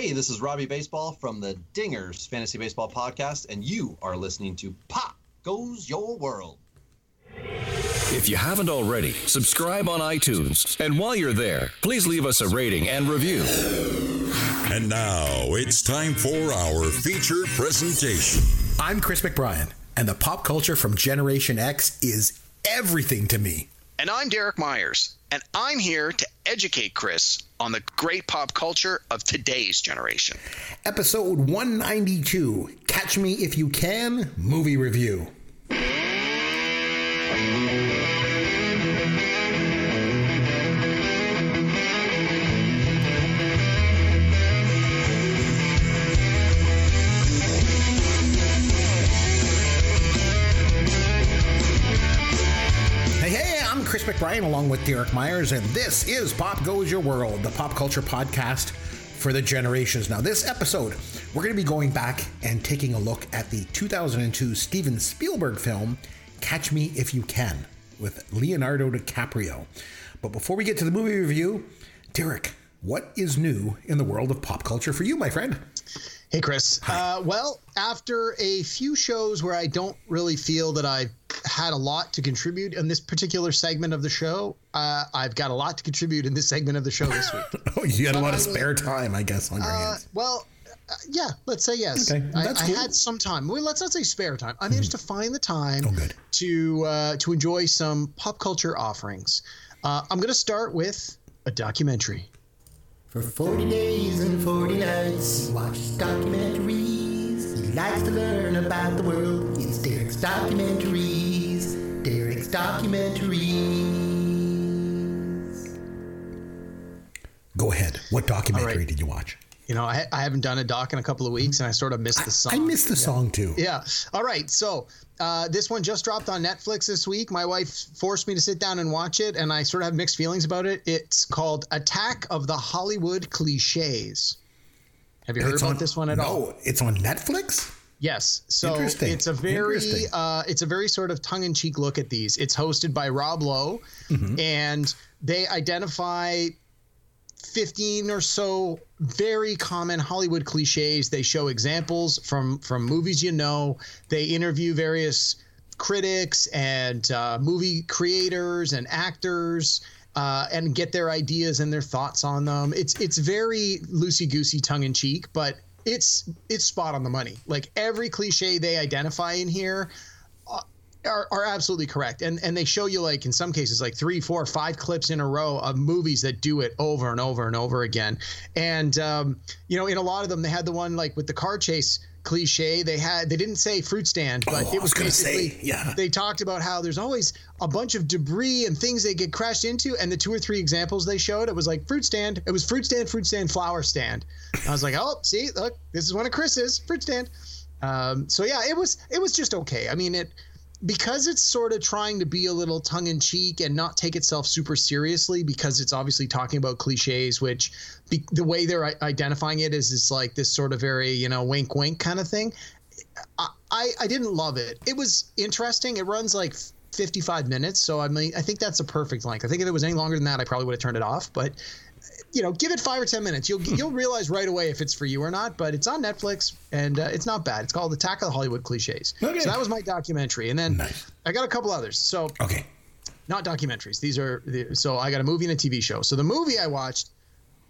Hey, this is Robbie Baseball from the Dingers Fantasy Baseball Podcast, and you are listening to Pop Goes Your World. If you haven't already, subscribe on iTunes. And while you're there, please leave us a rating and review. And now it's time for our feature presentation. I'm Chris McBrien, and the pop culture from Generation X is everything to me. And I'm Derek Myers, and I'm here to educate Chris on the great pop culture of today's generation. Episode 192 Catch Me If You Can Movie Review. Chris McBrien along with Derek Myers, and this is Pop Goes Your World, the pop culture podcast for the generations. Now, this episode, we're going to be going back and taking a look at the 2002 Steven Spielberg film, Catch Me If You Can, with Leonardo DiCaprio. But before we get to the movie review, Derek, what is new in the world of pop culture for you, my friend? Hey, Chris. Uh, well, after a few shows where I don't really feel that I've had a lot to contribute in this particular segment of the show, uh, I've got a lot to contribute in this segment of the show this week. Oh, you had a lot of spare time, I guess, on your Uh, hands. well, uh, yeah, let's say yes. Okay, I, that's I cool. had some time. Well, let's not say spare time. I managed to find the time Oh, to uh, to enjoy some pop culture offerings. Uh, I'm going to start with a documentary. For 40 days and 40 nights, he watches documentaries. He likes to learn about the world. It's Derek's Documentaries. Derek's Documentaries. Go ahead. What documentary All right. did you watch? You know, I, I haven't done a doc in a couple of weeks, and I sort of missed the song. I missed the song too. Yeah. All right. So uh, this one just dropped on Netflix this week. My wife forced me to sit down and watch it, and I sort of have mixed feelings about it. It's called Attack of the Hollywood Cliches. Have you heard It's about on- this one at no, all? No, it's on Netflix. Yes. So Interesting. it's a very uh, it's a very sort of tongue in cheek look at these. It's hosted by Rob Lowe, Mm-hmm. and they identify 15 or so very common Hollywood cliches. They show examples from from movies you know. They interview various critics and uh, movie creators and actors. Uh, and get their ideas and their thoughts on them. It's it's very loosey goosey, tongue in cheek, but it's it's spot on the money. Like every cliche they identify in here are, are absolutely correct, and and they show you like in some cases like three, four, five clips in a row of movies that do it over and over and over again. And um, you know, in a lot of them, they had the one like with the car chase cliche. They had they didn't say fruit stand, but Oh, it was was gonna say, basically yeah. they talked about how there's always a bunch of debris and things they get crashed into and the two or three examples they showed it was like fruit stand it was fruit stand fruit stand flower stand i was like oh see look this is one of chris's fruit stand um, so yeah it was it was just okay i mean it because it's sort of trying to be a little tongue in cheek and not take itself super seriously because it's obviously talking about cliches which be, the way they're identifying it is is like this sort of very you know wink wink kind of thing I, I didn't love it. It was interesting. It runs like 55 minutes, so I mean, I think that's a perfect length. I think if it was any longer than that, I probably would have turned it off. But you know, give it five or 10 minutes. You'll you'll realize right away if it's for you or not. But it's on Netflix and uh, it's not bad. It's called Attack of the Hollywood Cliches. Okay. So that was my documentary, and then Nice. I got a couple others. So Okay. not documentaries. These are the, so I got a movie and a TV show. So the movie I watched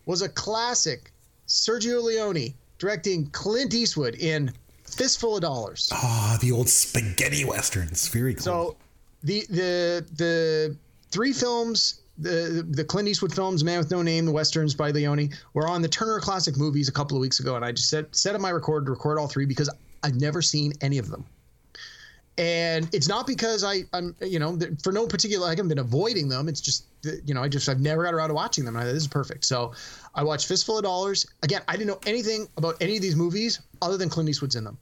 was a classic. Sergio Leone directing Clint Eastwood in Fistful of Dollars. Ah, the old spaghetti westerns. Very cool. So the the the three films the the Clint Eastwood films, Man with No Name, the westerns by Leone, were on the Turner Classic Movies a couple of weeks ago, and I just set set up my record to record all three because I've never seen any of them. And it's not because I, I'm, you know, for no particular, like I haven't been avoiding them. It's just, you know, I just, I've never got around to watching them. I, this is perfect. So I watched Fistful of Dollars. Again, I didn't know anything about any of these movies other than Clint Eastwood's in them.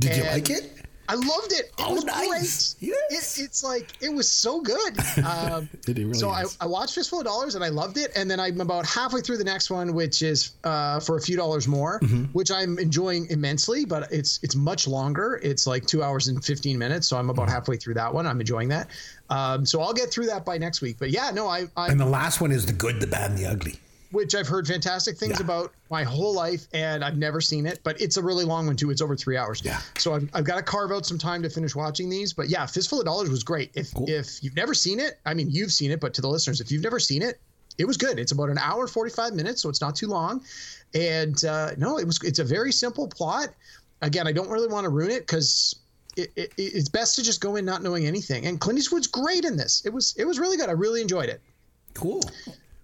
Did you like it? I loved it. It Oh, was nice. great. Yes. It, it's like it was so good. Um, It really so is. I, I watched Fistful of Dollars and I loved it. And then I'm about halfway through the next one, which is uh, for a few dollars more, Mm-hmm. which I'm enjoying immensely. But it's it's much longer. It's like two hours and 15 minutes. So I'm about Mm-hmm. halfway through that one. I'm enjoying that. Um, so I'll get through that by next week. But yeah, no, I, I And the last one is the good, the bad, and the ugly. Which I've heard fantastic things Yeah. about my whole life, and I've never seen it. But it's a really long one too. It's over three hours. Yeah. So I've, I've got to carve out some time to finish watching these. But yeah, Fistful of Dollars was great. If if you've never seen it, I mean, you've seen it, but to the listeners, if you've never seen it, it was good. It's about an hour forty five minutes, so it's not too long. And uh, no, it was. It's a very simple plot. Again, I don't really want to ruin it because. It, it, it's best to just go in not knowing anything. And Clint Eastwood's great in this. It was it was really good. I really enjoyed it. Cool.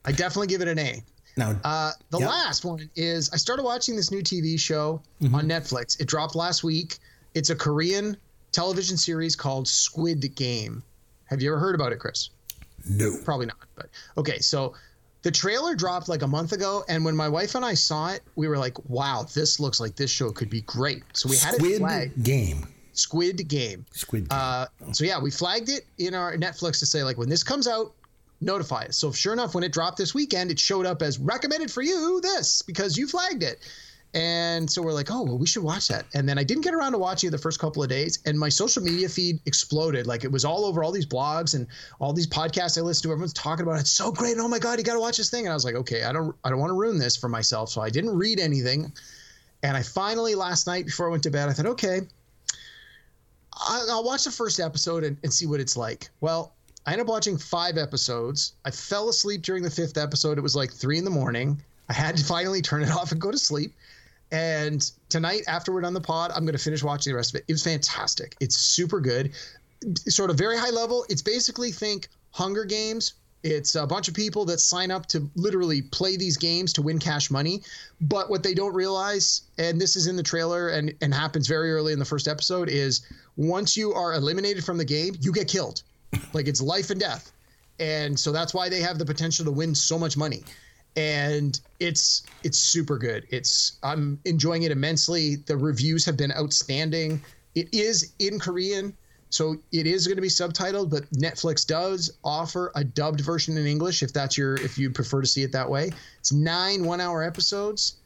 I definitely give it an A. Now, Uh, the Yep. last one is I started watching this new TV show Mm-hmm. on Netflix. It dropped last week. It's a Korean television series called Squid Game. Have you ever heard about it, Chris? no. Probably not. But okay, so the trailer dropped like a month ago, and when my wife and I saw it, we were like, "Wow, this looks like this show could be great." So we had it Squid flagged. Game. Squid Game. Squid Game. Uh, so yeah, we flagged it in our Netflix to say like when this comes out, notify us. So if, sure enough, when it dropped this weekend, it showed up as recommended for you this because you flagged it. And so we're like, oh well, we should watch that. And then I didn't get around to watching it the first couple of days, and my social media feed exploded. Like it was all over all these blogs and all these podcasts I listen to. Everyone's talking about it. It's so great. Oh my god, you got to watch this thing. And I was like, okay, I don't, I don't want to ruin this for myself. So I didn't read anything. And I finally last night before I went to bed, I thought, okay, I'll watch the first episode and, and see what it's like. Well, I ended up watching five episodes. I fell asleep during the fifth episode. It was like three in the morning. I had to finally turn it off and go to sleep. And tonight, after we're done the pod, I'm going to finish watching the rest of it. It was fantastic. It's super good. Sort of very high level. It's basically think Hunger Games. It's a bunch of people that sign up to literally play these games to win cash money. But what they don't realize, and this is in the trailer and, and happens very early in the first episode, is once you are eliminated from the game, you get killed. Like it's life and death. And so that's why they have the potential to win so much money. And it's it's super good. It's I'm enjoying it immensely. The reviews have been outstanding. It is in Korean, so it is going to be subtitled, but Netflix does offer a dubbed version in English if that's your if you prefer to see it that way. It's 9 1-hour episodes.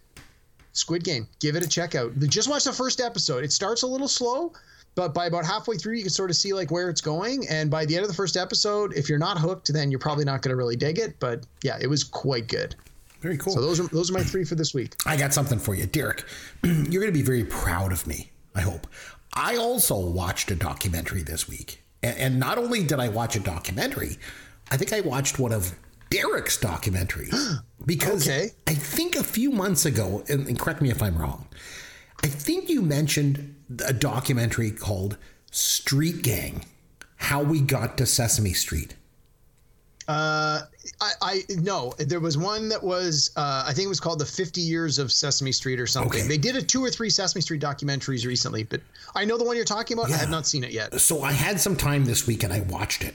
Squid Game. Give it a check out. Just watch the first episode. It starts a little slow, but by about halfway through, you can sort of see like where it's going. And by the end of the first episode, if you're not hooked, then you're probably not going to really dig it. But yeah, it was quite good. Very cool. So those are those are my three for this week. I got something for you, Derek. You're going to be very proud of me, I hope. I also watched a documentary this week. And, and not only did I watch a documentary, I think I watched one of Derek's documentaries. Because Okay. I think a few months ago, and correct me if I'm wrong, I think you mentioned a documentary called Street Gang How We Got to Sesame Street. Uh, I, I no, there was one that was uh, I think it was called the 50 Years of Sesame Street or something. Okay. They did a two or three Sesame Street documentaries recently, but I know the one you're talking about. I have not seen it yet. So I had some time this week and I watched it.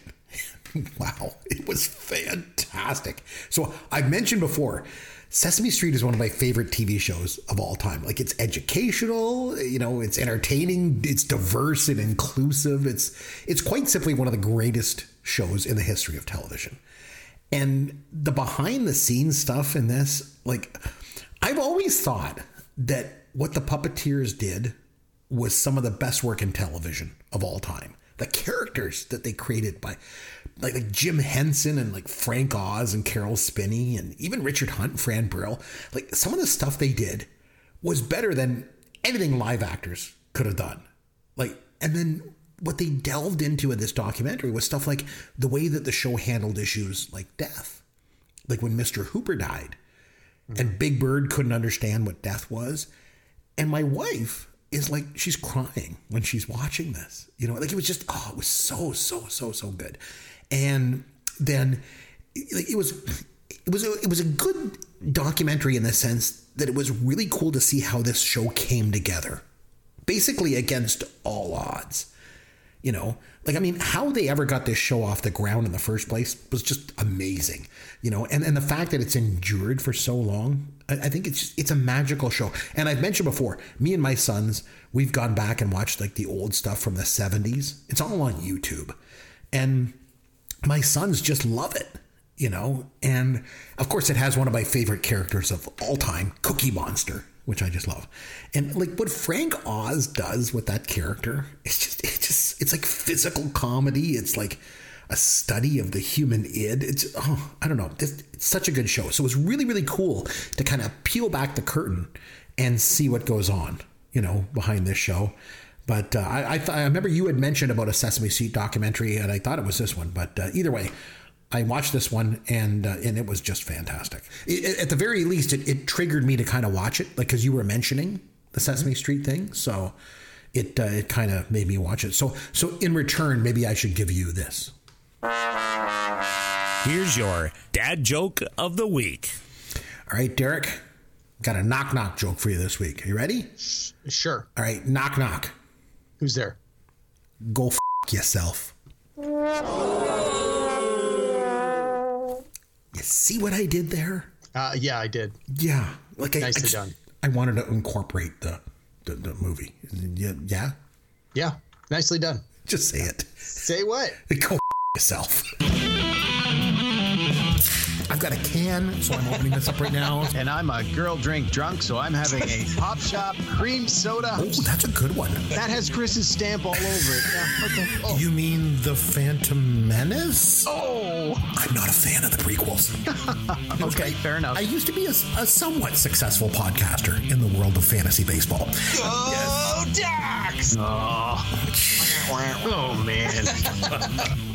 wow, it was fantastic. So I've mentioned before, Sesame Street is one of my favorite TV shows of all time. Like it's educational, you know, it's entertaining, it's diverse and inclusive. It's it's quite simply one of the greatest shows in the history of television. And the behind the scenes stuff in this, like I've always thought that what the puppeteers did was some of the best work in television of all time. The characters that they created by like, like Jim Henson and like Frank Oz and Caroll Spinney and even Richard Hunt and Fran Brill, like some of the stuff they did was better than anything live actors could have done. Like, and then what they delved into in this documentary was stuff like the way that the show handled issues like death. Like when Mr. Hooper died and mm-hmm. Big Bird couldn't understand what death was. And my wife is like, she's crying when she's watching this. You know, like it was just, oh, it was so, so, so, so good. And then it was, it was, a, it was a good documentary in the sense that it was really cool to see how this show came together, basically against all odds. You know, like I mean, how they ever got this show off the ground in the first place was just amazing. You know, and and the fact that it's endured for so long, I, I think it's just, it's a magical show. And I've mentioned before, me and my sons, we've gone back and watched like the old stuff from the '70s. It's all on YouTube, and my sons just love it. You know, and of course, it has one of my favorite characters of all time, Cookie Monster which I just love. And like what Frank Oz does with that character, it's just it's just it's like physical comedy. It's like a study of the human id. It's oh, I don't know. It's, it's such a good show. So it was really really cool to kind of peel back the curtain and see what goes on, you know, behind this show. But uh, I I, th- I remember you had mentioned about a Sesame Street documentary, and I thought it was this one. But uh, either way. I watched this one and uh, and it was just fantastic. It, at the very least, it, it triggered me to kind of watch it, like because you were mentioning the Sesame Street thing. So it uh, it kind of made me watch it. So so in return, maybe I should give you this. Here's your dad joke of the week. All right, Derek, got a knock knock joke for you this week. Are you ready? Sure. All right, knock knock. Who's there? Go f- yourself. You see what I did there? Uh, yeah, I did. Yeah, like I, I, Nicely just- done. I wanted to incorporate the the, the movie. Yeah, yeah, Yeah, nicely done. just say it. Say what? Go f- yourself. I've got a can, so I'm opening this up right now. And I'm a girl drink drunk, so I'm having a Pop Shoppe cream soda. Oh, that's a good one. That has Chris's stamp all over it. Yeah, okay. Oh, You mean the Phantom Menace? oh. I'm not a fan of the prequels. Okay, fair enough. I used to be a, a somewhat successful podcaster in the world of fantasy baseball. Oh, Dax! oh man.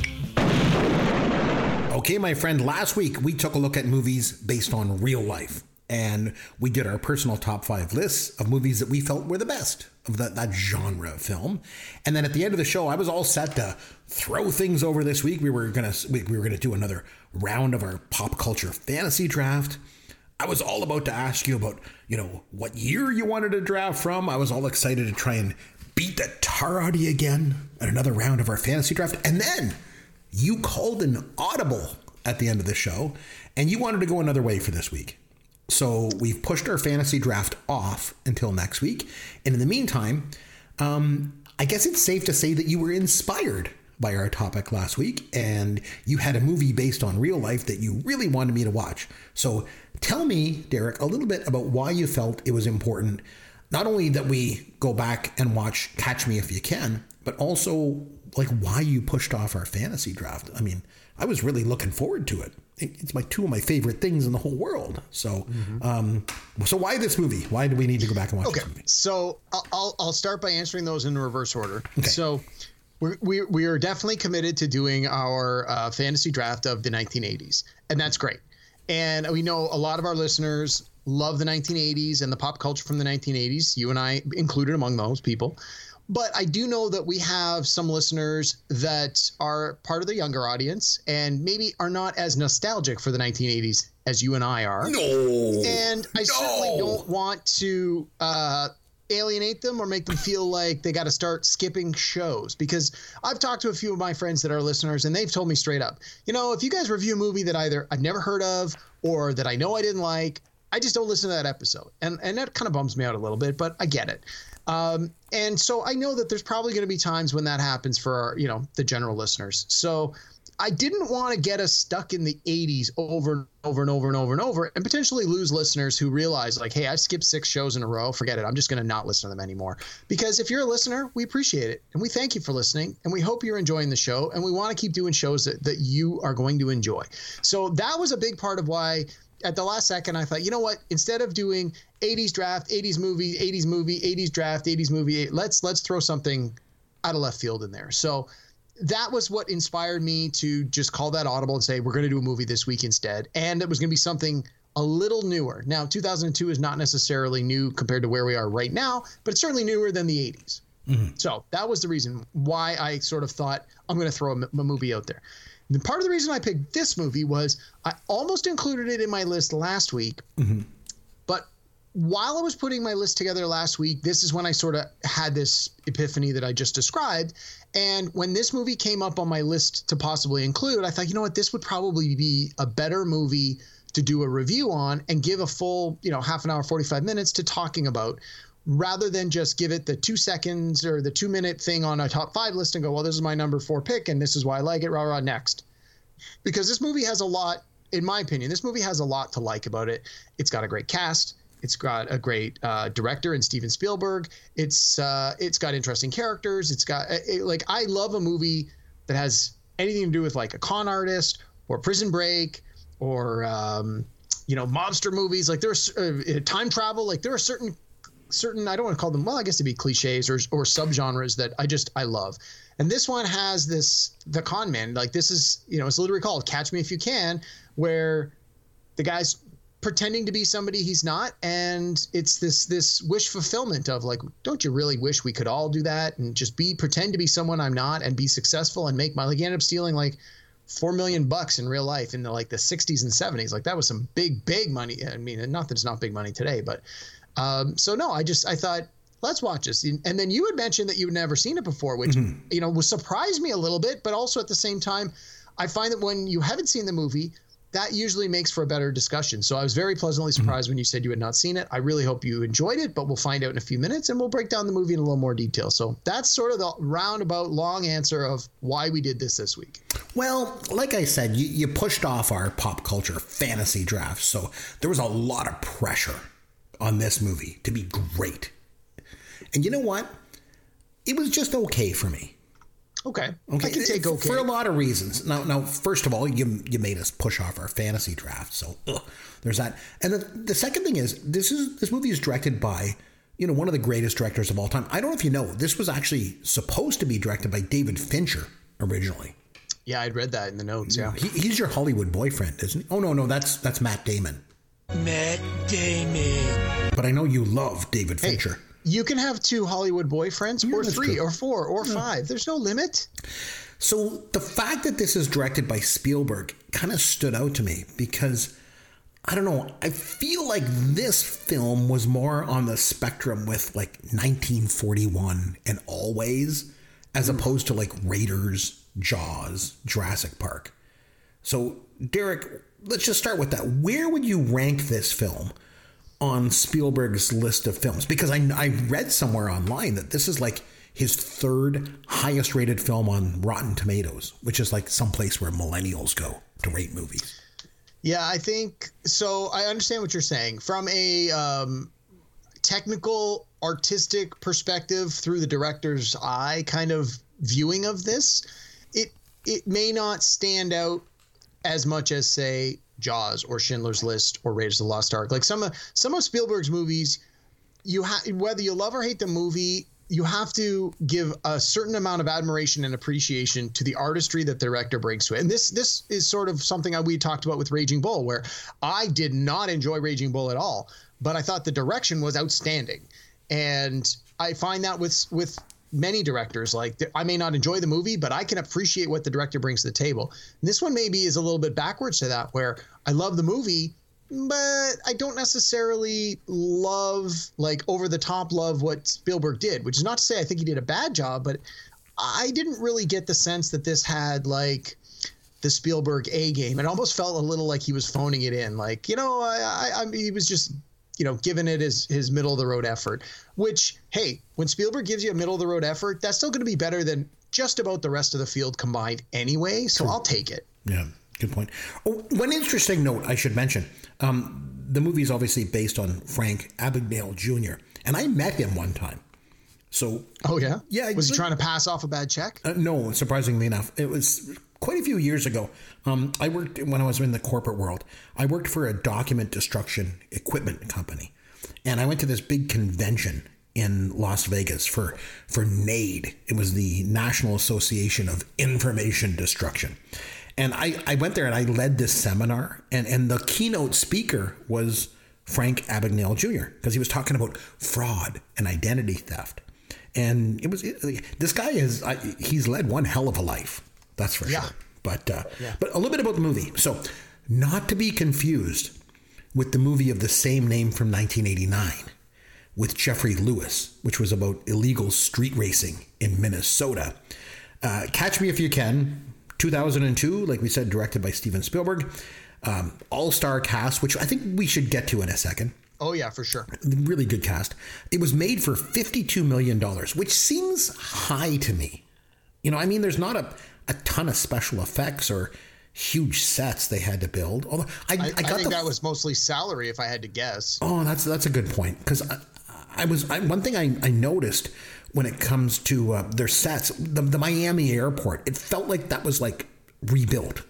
Okay, my friend, last week we took a look at movies based on real life. And we did our personal top five lists of movies that we felt were the best of that, that genre of film. And then at the end of the show, I was all set to throw things over this week. We were gonna we, we were gonna do another round of our pop culture fantasy draft. I was all about to ask you about, you know, what year you wanted to draft from. I was all excited to try and beat the tar out of you again at another round of our fantasy draft. And then you called an audible at the end of the show and you wanted to go another way for this week. So we've pushed our fantasy draft off until next week. And in the meantime, um, I guess it's safe to say that you were inspired by our topic last week and you had a movie based on real life that you really wanted me to watch. So tell me, Derek, a little bit about why you felt it was important not only that we go back and watch Catch Me If You Can, but also like why you pushed off our fantasy draft. I mean, I was really looking forward to it. It- It's my two of my favorite things in the whole world. So, um, so why this movie? Why do we need to go back and watch Okay, this movie? so I'll- I'll I'll start by answering those in reverse order. Okay. So we're, we we are definitely committed to doing our uh, fantasy draft of the 1980s, and that's great. And we know a lot of our listeners love the 1980s and the pop culture from the 1980s. You and I included among those people. But I do know that we have some listeners that are part of the younger audience and maybe are not as nostalgic for the 1980s as you and I are. No. And I certainly don't want to uh, alienate them or make them feel like they got to start skipping shows because I've talked to a few of my friends that are listeners and they've told me straight up, you know, if you guys review a movie that either I've never heard of or that I know I didn't like, I just don't listen to that episode. And and that kind of bums me out a little bit, but I get it. Um, and so I know that there's probably going to be times when that happens for our, you know, the general listeners. So I didn't want to get us stuck in the 80s over and over and over and over and over and potentially lose listeners who realize, like, hey, I've skipped six shows in a row. Forget it. I'm just going to not listen to them anymore. Because if you're a listener, we appreciate it. And we thank you for listening. And we hope you're enjoying the show. And we want to keep doing shows that, that you are going to enjoy. So that was a big part of why at the last second, I thought, you know what? Instead of doing 80s draft, 80s movie, 80s movie, 80s draft, 80s movie, let's let's throw something out of left field in there. So that was what inspired me to just call that audible and say we're going to do a movie this week instead. And it was going to be something a little newer. Now 2002 is not necessarily new compared to where we are right now but it's certainly newer than the 80s mm-hmm. so that was the reason why i sort of thought i'm going to throw a, m- a movie out there part of the reason i picked this movie was i almost included it in my list last week mm-hmm. but while I was putting my list together last week, this is when I sort of had this epiphany that I just described. And when this movie came up on my list to possibly include, I thought, you know what, this would probably be a better movie to do a review on and give a full, you know, half an hour, 45 minutes to talking about rather than just give it the two seconds or the two minute thing on a top five list and go, well, this is my number four pick and this is why I like it, rah, rah, next. Because this movie has a lot in my opinion this movie has a lot to like about it. It's got a great cast. It's got a great uh, director in steven spielberg. It's uh, it's got interesting characters. It's got it, like i love a movie that has anything to do with like a con artist or Prison Break or um, you know mobster movies. Like there's uh, time travel. Like there are certain certain I don't want to call them well I guess to be cliches or or subgenres that I just I love. And this one has this the con man like this is you know it's literally called Catch Me If You Can where the guy's pretending to be somebody he's not and it's this this wish fulfillment of like don't you really wish we could all do that and just be pretend to be someone I'm not and be successful and make money like he ended up stealing like four million bucks in real life in the like the 60s and 70s like that was some big big money I mean not that it's not big money today but um, so no I just I thought let's watch this and then you had mentioned that you'd never seen it before which you know was surprised me a little bit but also at the same time I find that when you haven't seen the movie that usually makes for a better discussion. So I was very pleasantly surprised when you said you had not seen it. I really hope you enjoyed it, but we'll find out in a few minutes and we'll break down the movie in a little more detail. So that's sort of the roundabout long answer of why we did this this week. Well, like I said, you, you pushed off our pop culture fantasy draft, so there was a lot of pressure on this movie to be great. And you know what? It was just okay for me. Okay. Okay. I can take okay. For a lot of reasons. Now, now, first of all, you you made us push off our fantasy draft, so ugh, there's that. And the, the second thing is this is this movie is directed by you know one of the greatest directors of all time. I don't know if you know this was actually supposed to be directed by David Fincher originally. Yeah, I'd read that in the notes. Yeah. He, he's your Hollywood boyfriend, isn't he? Oh no, no, that's that's Matt Damon. Matt Damon. But I know you love David Fincher. You can have two Hollywood boyfriends, or three, true. or four, or five. There's no limit. So the fact that this is directed by Spielberg kind of stood out to me because I don't know, I feel like this film was more on the spectrum with like 1941 and Always as hmm. opposed to like Raiders, Jaws, Jurassic Park. So Derek, let's just start with that. Where would you rank this film on Spielberg's list of films? Because I, I read somewhere online that this is like his third highest rated film on Rotten Tomatoes, which is like someplace where millennials go to rate movies. Yeah, I think so. I understand what you're saying from a um, technical, artistic perspective through the director's eye, kind of viewing of this. It it may not stand out as much as say Jaws or Schindler's List or Raiders of the Lost Ark. Like some of some of Spielberg's movies, you have whether you love or hate the movie, you have to give a certain amount of admiration and appreciation to the artistry that the director brings to it. And this this is sort of something I, we talked about with Raging Bull, where I did not enjoy Raging Bull at all, but I thought the direction was outstanding. And I find that with with many directors like I may not enjoy the movie, but I can appreciate what the director brings to the table. And this one maybe is a little bit backwards to that, where I love the movie, but I don't necessarily love like over the top love what Spielberg did, which is not to say I think he did a bad job, but I didn't really get the sense that this had like the Spielberg A game. It almost felt a little like he was phoning it in, like you know, I, I, I he was just you know given it his his middle of the road effort. Which hey, when Spielberg gives you a middle of the road effort, that's still going to be better than just about the rest of the field combined anyway. So I'll take it. Yeah, good point. Oh, one interesting note I should mention: um, the movie is obviously based on Frank Abagnale Jr. and I met him one time. So, oh yeah, yeah. Was he trying to pass off a bad check? Uh, no, surprisingly enough, it was quite a few years ago. Um, I worked when I was in the corporate world. I worked for a document destruction equipment company, and I went to this big convention in Las Vegas for for NAID. It was the National Association of Information Destruction. And I, I went there and I led this seminar and, and the keynote speaker was Frank Abagnale Jr. because he was talking about fraud and identity theft. And it was this guy is I, he's led one hell of a life. That's for Yeah. sure. But uh, Yeah. but a little bit about the movie. So, not to be confused with the movie of the same name from 1989 with Geoffrey Lewis, which was about illegal street racing in Minnesota. Uh, Catch Me If You Can, 2002, like we said, directed by Steven Spielberg. Um, All star cast, which I think we should get to in a second. Oh yeah, for sure. Really good cast. It was made for $52 million, which seems high to me. You know, I mean, there's not a, a ton of special effects or huge sets they had to build. Although I, I, I think the that was mostly salary, if I had to guess. Oh, that's that's a good point because I, I was I, one thing I, I noticed when it comes to uh, their sets, the, the Miami airport, it felt like that was like rebuilt,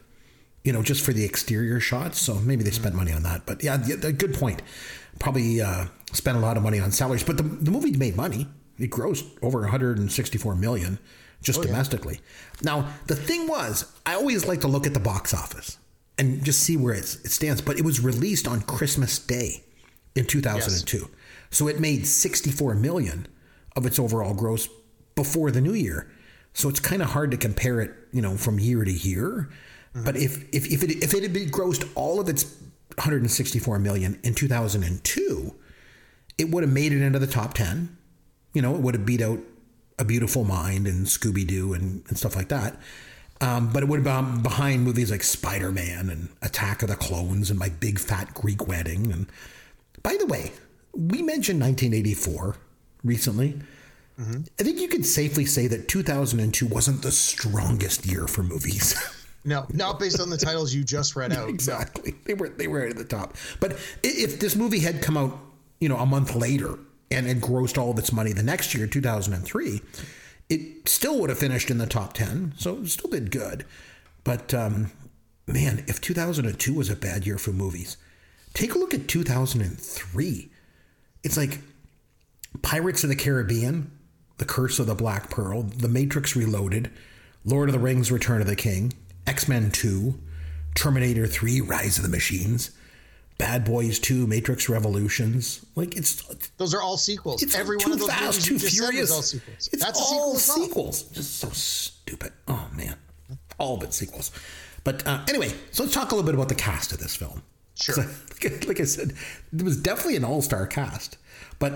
you know, just for the exterior shots. So maybe they spent money on that. But yeah, the, the good point. Probably uh, spent a lot of money on salaries, but the, the movie made money. It grossed over 164 million just oh, domestically. Now, the thing was, I always like to look at the box office and just see where it's, it stands. But it was released on Christmas Day in 2002. So it made 64 million of its overall gross before the new year. So it's kind of hard to compare it, you know, from year to year. Mm-hmm. But if if if it if it had been grossed all of its 164 million in 2002, it would have made it into the top 10. You know, it would have beat out A Beautiful Mind and Scooby Doo and, and stuff like that. Um, but it would have been behind movies like Spider Man and Attack of the Clones and My Big Fat Greek Wedding. And by the way, we mentioned 1984 recently. I think you could safely say that 2002 wasn't the strongest year for movies. No, not based on the titles you just read out. exactly. They were they were at the top. But if this movie had come out, you know, a month later and had grossed all of its money the next year, 2003, it still would have finished in the top 10. So it still did good. But um, man, if 2002 was a bad year for movies, take a look at 2003. It's like Pirates of the Caribbean, The Curse of the Black Pearl, The Matrix Reloaded, Lord of the Rings Return of the King, X Men 2, Terminator 3 Rise of the Machines, Bad Boys 2 Matrix Revolutions. Like it's Those are all sequels. it's Every one of those fast, too furious. all sequels. It's That's a all sequel sequels. Just so stupid. Oh man, all but sequels. But uh, anyway, so let's talk a little bit about the cast of this film. Sure. Like, like I said, it was definitely an all-star cast. But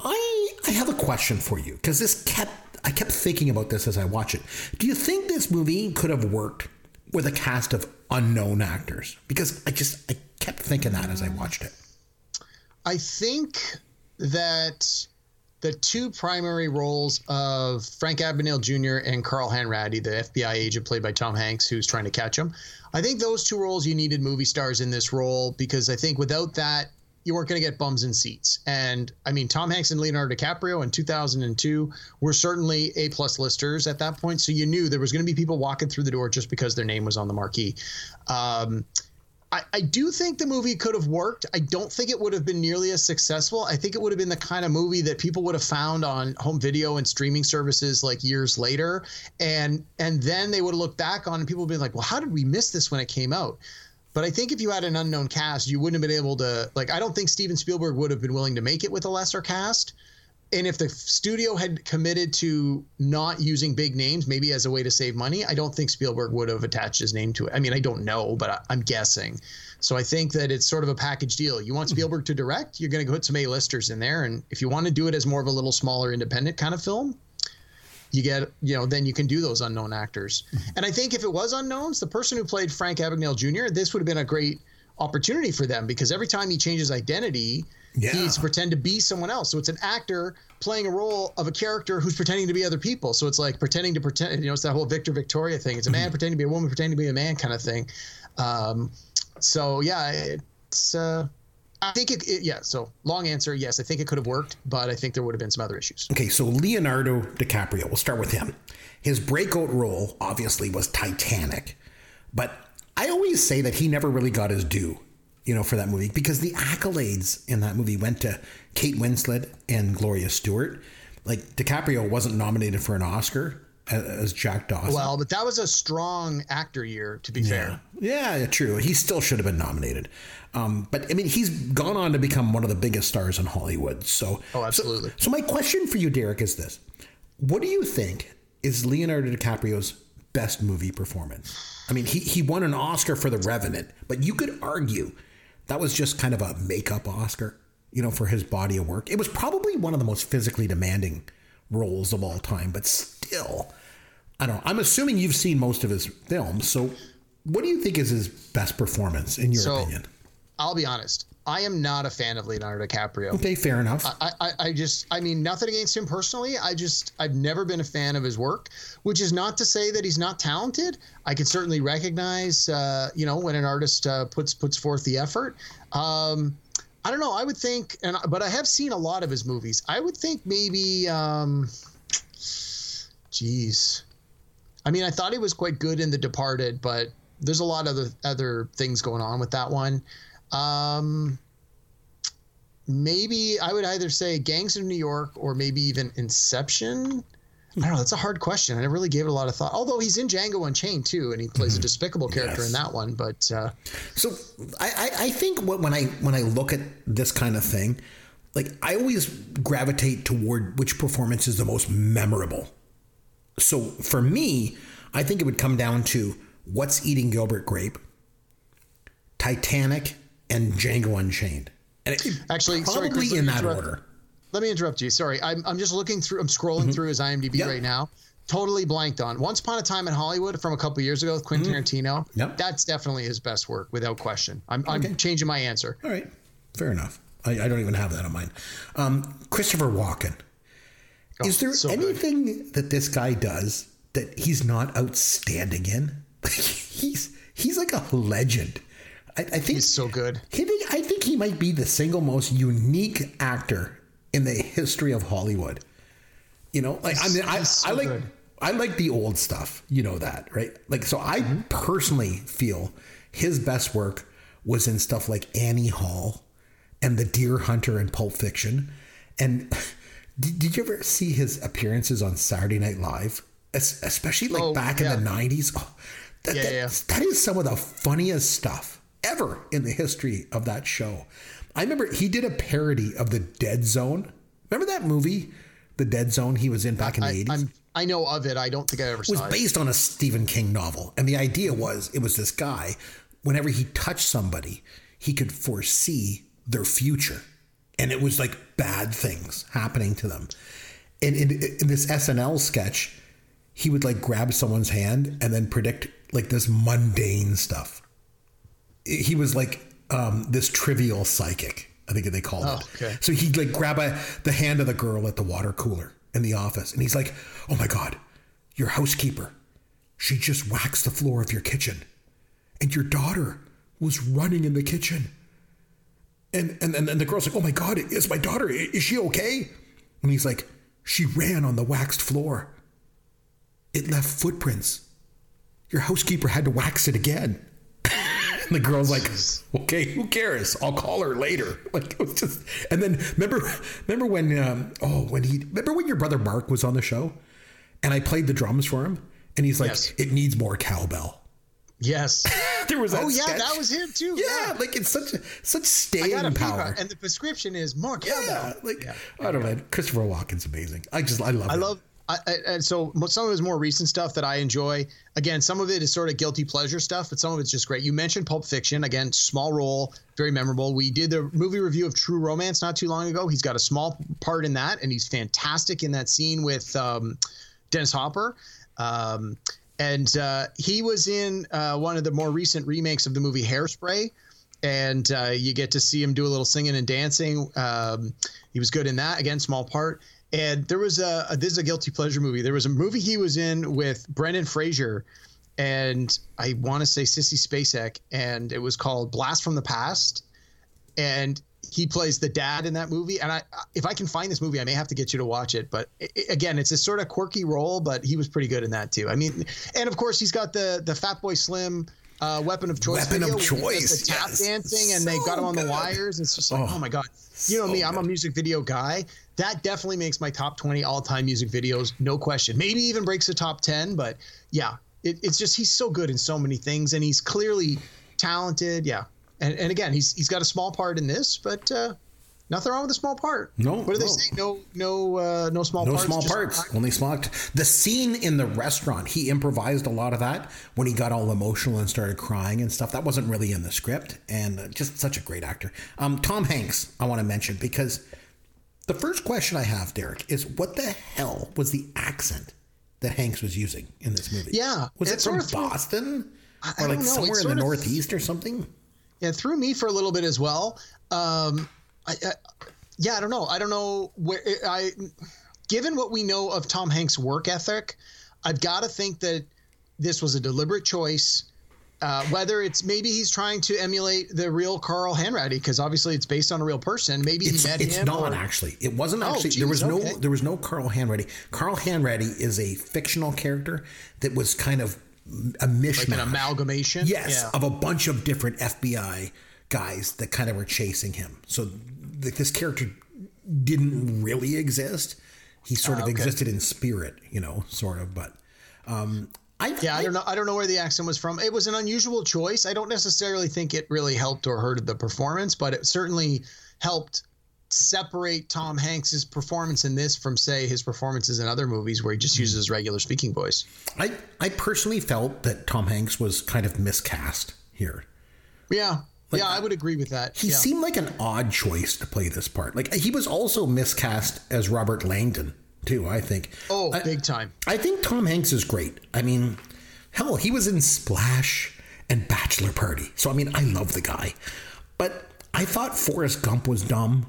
I I have a question for you because this kept I kept thinking about this as I watch it. Do you think this movie could have worked with a cast of unknown actors? Because I just I kept thinking that as I watched it. I think that the two primary roles of Frank Abagnale Jr. and Carl Hanratty, the FBI agent played by Tom Hanks, who's trying to catch him, I think those two roles you needed movie stars in this role because I think without that you weren't going to get bums in seats. And I mean, Tom Hanks and Leonardo DiCaprio in 2002 were certainly A plus listers at that point, so you knew there was going to be people walking through the door just because their name was on the marquee. Um, I, I do think the movie could have worked. I don't think it would have been nearly as successful. I think it would have been the kind of movie that people would have found on home video and streaming services like years later, and and then they would have looked back on and people would be like, well, how did we miss this when it came out? But I think if you had an unknown cast, you wouldn't have been able to like. I don't think Steven Spielberg would have been willing to make it with a lesser cast. And if the studio had committed to not using big names, maybe as a way to save money, I don't think Spielberg would have attached his name to it. I mean, I don't know, but I, I'm guessing. So I think that it's sort of a package deal. You want mm-hmm. Spielberg to direct, you're going to put some A-listers in there, and if you want to do it as more of a little smaller independent kind of film, you get you know then you can do those unknown actors mm-hmm. and i think if it was unknowns the person who played frank abagnale jr this would have been a great opportunity for them because every time he changes identity Yeah. he's pretend to be someone else. So it's an actor playing a role of a character who's pretending to be other people. So it's like pretending to pretend you know it's that whole victor victoria thing. It's a man pretending to be a woman pretending to be a man kind of thing. Um, so yeah it's uh, i think it, it yeah so long answer yes i think it could have worked but i think there would have been some other issues. Okay, so Leonardo DiCaprio, we'll start with him. His breakout role obviously was Titanic, but I always say that he never really got his due, you know, for that movie because the accolades in that movie went to Kate Winslet and Gloria Stuart. Like DiCaprio wasn't nominated for an Oscar as, as Jack Dawson. Well, but that was a strong actor year, to be fair. Yeah, true. He still should have been nominated. Um, but I mean, he's gone on to become one of the biggest stars in Hollywood. So, Oh, absolutely. So, so my question for you, Derek, is this: What do you think is Leonardo DiCaprio's best movie performance? I mean, he he won an Oscar for The Revenant, but you could argue that was just kind of a makeup Oscar, you know, for his body of work. It was probably one of the most physically demanding roles of all time, but still, I don't know. I'm assuming you've seen most of his films, so what do you think is his best performance in your So- opinion? I'll be honest. I am not a fan of Leonardo DiCaprio. Okay, fair enough. I, I, I just, I mean, nothing against him personally. I just, I've never been a fan of his work, which is not to say that he's not talented. I can certainly recognize, uh, you know, when an artist uh, puts puts forth the effort. Um, I don't know. I would think, and but I have seen a lot of his movies. I would think maybe, um, geez, I mean, I thought he was quite good in The Departed, but there's a lot of other other things going on with that one. Um, maybe I would either say Gangs of New York or maybe even Inception. I don't know. That's a hard question. I never really gave it a lot of thought. Although he's in Django Unchained too, and he plays a despicable character Yes. in that one. But uh, So I, I, I think when I when I look at this kind of thing, like I always gravitate toward which performance is the most memorable. So for me, I think it would come down to what's eating Gilbert Grape, Titanic, and Django Unchained. And it, Actually, sorry, probably Chris, in that order. let me interrupt you. Sorry, I'm, I'm just looking through. I'm scrolling through his IMDb Mm-hmm. Yep. right now. Totally blanked on. Once Upon a Time in Hollywood from a couple years ago with Quentin Tarantino. Mm-hmm. Yep. That's definitely his best work, without question. I'm, I'm changing my answer. All right, fair enough. I, I don't even have that on mine. Um, Christopher Walken. is there Oh, so good. anything that this guy does that he's not outstanding in? he's he's like a legend. I, I think He's so good. He I think he might be the single most unique actor in the history of Hollywood. You know, like I mean, I, so I like good. I like the old stuff. You know that, right? Like, so I Mm-hmm. personally feel his best work was in stuff like Annie Hall and The Deer Hunter and Pulp Fiction. And did, did you ever see his appearances on Saturday Night Live, especially like Oh, back yeah. in the '90s? Oh, that, Yeah, that- yeah. that is some of the funniest stuff ever in the history of that show. I remember he did a parody of the Dead Zone. Remember that movie, The Dead Zone? He was in back in the I, 80s. I'm, I know of it. I don't think I ever saw It It was it. based on a Stephen King novel. And the idea was it was this guy, whenever he touched somebody, he could foresee their future. And it was like bad things happening to them. And in, in this SNL sketch, he would like grab someone's hand and then predict like this mundane stuff. He was like um, this trivial psychic, I think they called Oh, it. okay. So he'd like grab a, the hand of the girl at the water cooler in the office, and he's like, "Oh my god, your housekeeper, she just waxed the floor of your kitchen, and your daughter was running in the kitchen." And and and, and the girl's like, "Oh my god, is my daughter? Is she okay?" And he's like, "She ran on the waxed floor. It left footprints. Your housekeeper had to wax it again." And the girl's like, "Okay, who cares? I'll call her later." Like it was just, and then remember, remember when, um, oh, when he, remember when your brother Mark was on the show, and I played the drums for him, and he's like, Yes. "It needs more cowbell." Yes. There was oh yeah, sketch. that was him too. Yeah, like it's such such I staying power. and the prescription is more cowbell. yeah, like I don't know. Christopher Walken's amazing. I just I love. I him. love. I, and so some of his more recent stuff that I enjoy. Again, some of it is sort of guilty pleasure stuff, but some of it's just great. You mentioned Pulp Fiction. Again, small role, very memorable. We did the movie review of True Romance not too long ago. He's got a small part in that, and he's fantastic in that scene with um, Dennis Hopper. Um, and uh, he was in uh, one of the more recent remakes of the movie Hairspray. And uh, you get to see him do a little singing and dancing. Um, he was good in that. Again, small part. And there was a, a this is a guilty pleasure movie. There was a movie he was in with Brendan Fraser, and I want to say Sissy Spacek, and it was called Blast from the Past. And he plays the dad in that movie. And I, if I can find this movie, I may have to get you to watch it. But i i- again, it's a sort of quirky role, but he was pretty good in that too. I mean, and of course, he's got the the Fatboy Slim. Uh, weapon of choice. Weapon of choice, The tap yes. dancing, and they got him on the wires. It's just like, Oh, oh, my god. You know so me, I'm a music video guy. That definitely makes my top 20 all time music videos, no question. Maybe even breaks the top 10, but yeah, it, it's just he's so good in so many things, and he's clearly talented. Yeah, and and again, he's he's got a small part in this, but uh, nothing wrong with a small part. No, what do they no. say? No, no, uh, no small no parts. small parts, only small. The scene in the restaurant, he improvised a lot of that when he got all emotional and started crying and stuff. That wasn't really in the script, and just such a great actor. Um, Tom Hanks, I want to mention because the first question I have, Derek, is what the hell was the accent that Hanks was using in this movie? Yeah, was it from threw- Boston I- I or like don't know, it somewhere in the of- Northeast or something? Yeah, it threw me for a little bit as well. Um, I, I, yeah, I don't know. I don't know where I. Given what we know of Tom Hanks' work ethic, I've got to think that this was a deliberate choice uh, whether it's maybe he's trying to emulate the real Carl Hanratty because obviously it's based on a real person. Maybe It's, he met it's him. not or- actually. It wasn't Oh, actually. there geez, was no. There was no Carl Hanratty. Carl Hanratty is a fictional character that was kind of a mishmash, like an amalgamation. Yes, Yeah. of a bunch of different FBI guys that kind of were chasing him. So th- this character didn't really exist. He sort Ah, of okay. existed in spirit, you know, sort of. But um, I Yeah, I don't know. I don't know where the accent was from. It was an unusual choice. I don't necessarily think it really helped or hurted the performance, but it certainly helped separate Tom Hanks's performance in this from, say, his performances in other movies where he just hmm. uses his regular speaking voice. I I personally felt that Tom Hanks was kind of miscast here. Yeah, yeah, I would agree with that. He yeah. seemed like an odd choice to play this part. Like he was also miscast as Robert Langdon too. I think. oh, I, big time. I think Tom Hanks is great. I mean, hell, he was in Splash and Bachelor Party. So I mean, I love the guy. But I thought Forrest Gump was dumb,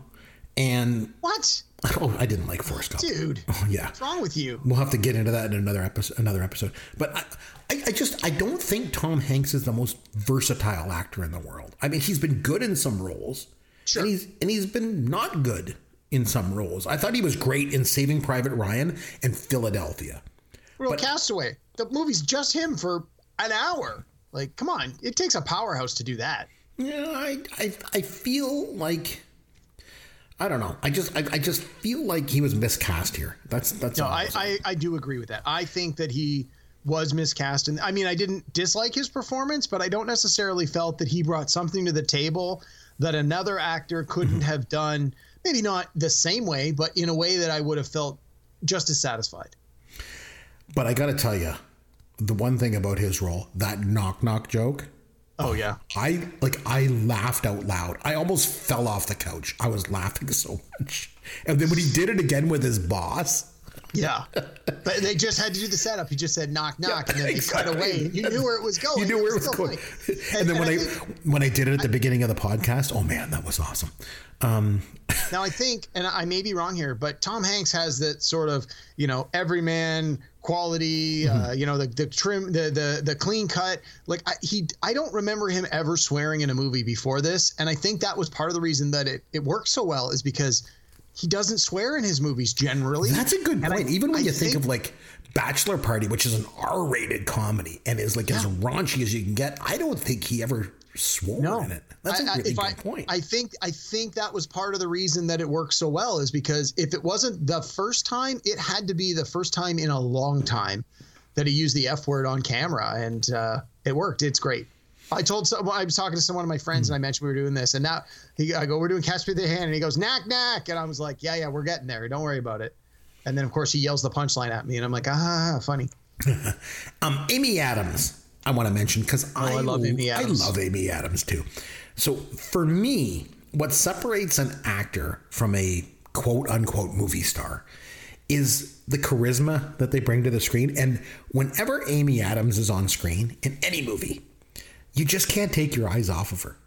and What, oh, I didn't like Forrest Gump. dude? Oh, yeah. What's wrong with you? We'll have to get into that in another episode. Another episode. But I, I, I just I don't think Tom Hanks is the most versatile actor in the world. I mean, he's been good in some roles, Sure. and he's and he's been not good in some roles. I thought he was great in Saving Private Ryan and Philadelphia. Real But- Castaway. The movie's just him for an hour. Like, come on. It takes a powerhouse to do that. Yeah, I I, I feel like. I don't know. I just I, I just feel like he was miscast here. That's that's No, I. I, I do agree with that. I think that he was miscast. And I mean, I didn't dislike his performance, but I don't necessarily felt that he brought something to the table that another actor couldn't Mm-hmm. have done. Maybe not the same way, but in a way that I would have felt just as satisfied. But I got to tell you, the one thing about his role, that knock knock joke, oh, oh, yeah. I like I laughed out loud. I almost fell off the couch. I was laughing so much. And then when he did it again with his boss, Yeah. but they just had to do the setup. He just said knock, knock, Yeah, and then they exactly. cut away. You knew where it was going. you knew where it was still going. funny. And, then when I, think- when I did it at the beginning of the podcast, oh man, that was awesome. Um, Now I think, and I may be wrong here, but Tom Hanks has that sort of, you know, everyman quality. Uh, you know, the the trim, the the the clean cut. Like I, he, I don't remember him ever swearing in a movie before this, and I think that was part of the reason that it it worked so well is because he doesn't swear in his movies generally. that's a good And I- point. Even when I you think, of like Bachelor Party, which is an R-rated comedy and is like as raunchy as you can get, I don't think he ever swore No, in it. That's a I- I- really good I, point. I think I think that was part of the reason that it worked so well is because if it wasn't the first time, it had to be the first time in a long time that he used the F word on camera, and uh, it worked. It's great. I told some, I was talking to someone of my friends, and I mentioned we were doing this, and now he, I go, "We're doing Catch Me the Hand," and he goes, "Knack knack," and I was like, "Yeah, yeah, we're getting there. Don't worry about it." And then of course he yells the punchline at me, and I'm like, "Ah, funny." Um, Amy Adams, I want to mention because I, Oh, I love Amy Adams. I love Amy Adams too. So for me, what separates an actor from a quote unquote movie star is the charisma that they bring to the screen. And whenever Amy Adams is on screen in any movie, you just can't take your eyes off of her.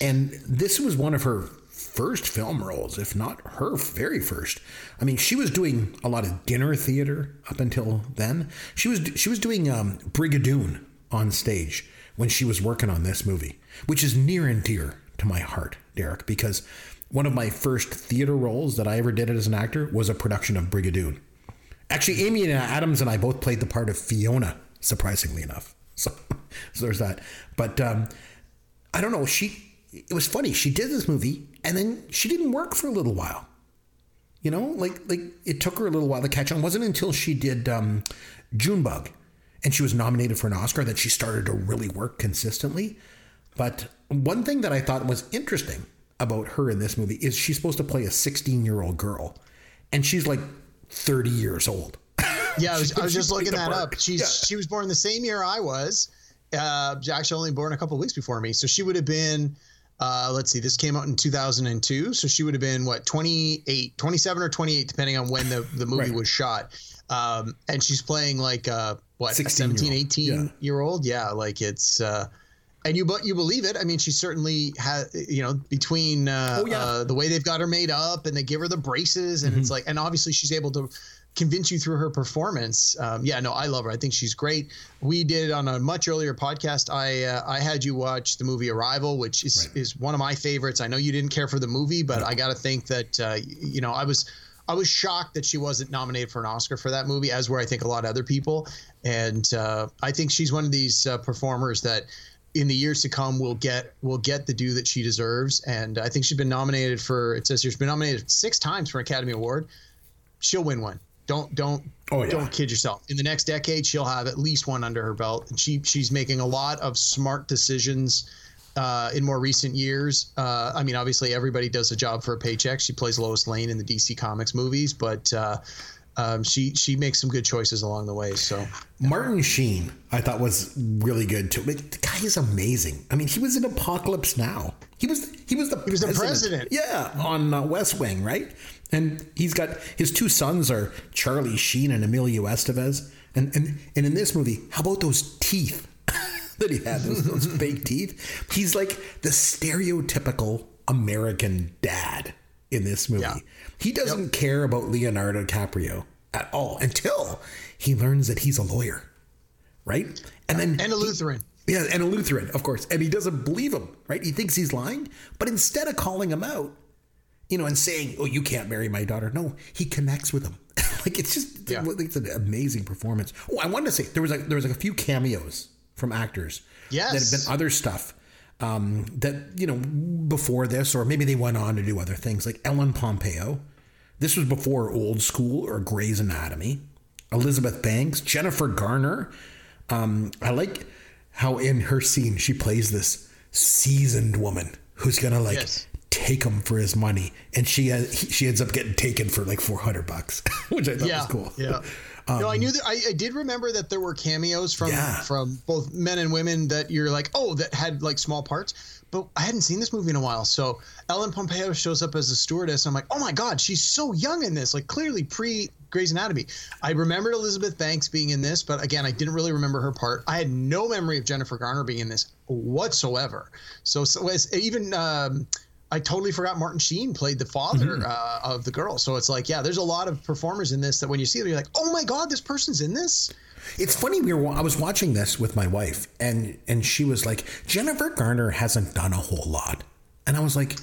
And this was one of her first film roles, if not her very first. I mean, she was doing a lot of dinner theater up until then. She was she was doing um, Brigadoon on stage when she was working on this movie, which is near and dear to my heart, Derek, because one of my first theater roles that I ever did as an actor was a production of Brigadoon. Actually, Amy and Adams and I both played the part of Fiona, surprisingly enough. So, so there's that. But um, I don't know. She it was funny. She did this movie and then she didn't work for a little while. You know, like like it took her a little while to catch on. It wasn't until she did um, Junebug and she was nominated for an Oscar that she started to really work consistently. But one thing that I thought was interesting about her in this movie is she's supposed to play a 16 year old girl, and she's like 30 years old. Yeah, I was, I was just looking that up. She's Yeah. she was born the same year I was. Uh, actually, only born a couple of weeks before me, so she would have been. Uh, let's see, this came out in 2002, so she would have been what 28, 27 or 28, depending on when the the movie Right. was shot. Um, and she's playing like uh, what a 16 year 17, old. 18 Yeah. year old. Yeah, like it's. Uh, and you but you believe it. I mean, she certainly has, you know, between uh, Oh, yeah. uh, the way they've got her made up and they give her the braces, and Mm-hmm. it's like, and obviously she's able to convince you through her performance. Um, yeah, no, I love her. I think she's great. We did on a much earlier podcast. I uh, I had you watch the movie Arrival, which is is one of my favorites. I know you didn't care for the movie, but I got to think that uh, you know I was. I was shocked that she wasn't nominated for an Oscar for that movie, as were I think a lot of other people. And uh, I think she's one of these uh, performers that, in the years to come, will get will get the due that she deserves. And I think she's been nominated for. It says she's been nominated six times for an Academy Award. She'll win one. Don't don't Oh, yeah. don't kid yourself. In the next decade, she'll have at least one under her belt. And she she's making a lot of smart decisions. Uh, in more recent years, uh, I mean, obviously everybody does a job for a paycheck. She plays Lois Lane in the DC Comics movies, but uh, um, she she makes some good choices along the way. So Martin Sheen, I thought was really good too. But the guy is amazing. I mean, he was in Apocalypse Now. He was he was the He was the president. Yeah, on uh, West Wing, right? And he's got his two sons are Charlie Sheen and Emilio Estevez. And and and in this movie, how about those teeth that he had? Those, those fake teeth. He's like the stereotypical American dad in this movie. Yeah. He doesn't care about Leonardo DiCaprio at all until he learns that he's a lawyer, right? And then and a Lutheran. yeah, and a Lutheran, of course. And he doesn't believe him, right? He thinks he's lying. But instead of calling him out, you know, and saying, "Oh, you can't marry my daughter," no, he connects with them. like it's just, Yeah. it's an amazing performance. Oh, I wanted to say there was like there was like a few cameos from actors. Yes. that have been other stuff um, that you know before this, or maybe they went on to do other things, like Ellen Pompeo. This was before Old School or Grey's Anatomy. Elizabeth Banks, Jennifer Garner. Um, I like how in her scene she plays this seasoned woman who's gonna like Yes. Take him for his money, and she uh, he, she ends up getting taken for like four hundred bucks, which I thought yeah, was cool. Yeah. no, I knew that. I, I did remember that there were cameos from Yeah. from both men and women that you're like, oh, that had like small parts. But I hadn't seen this movie in a while. So Ellen Pompeo shows up as a stewardess. I'm like, oh my god, she's so young in this. Like clearly pre Grey's Anatomy. I remembered Elizabeth Banks being in this, but again, I didn't really remember her part. I had no memory of Jennifer Garner being in this whatsoever. So, so as, even. Um, I totally forgot Martin Sheen played the father uh, of the girl. So it's like, yeah, there's a lot of performers in this that when you see them, you're like, oh my god, this person's in this. It's funny. We were. I was watching this with my wife, and and she was like, Jennifer Garner hasn't done a whole lot, and I was like,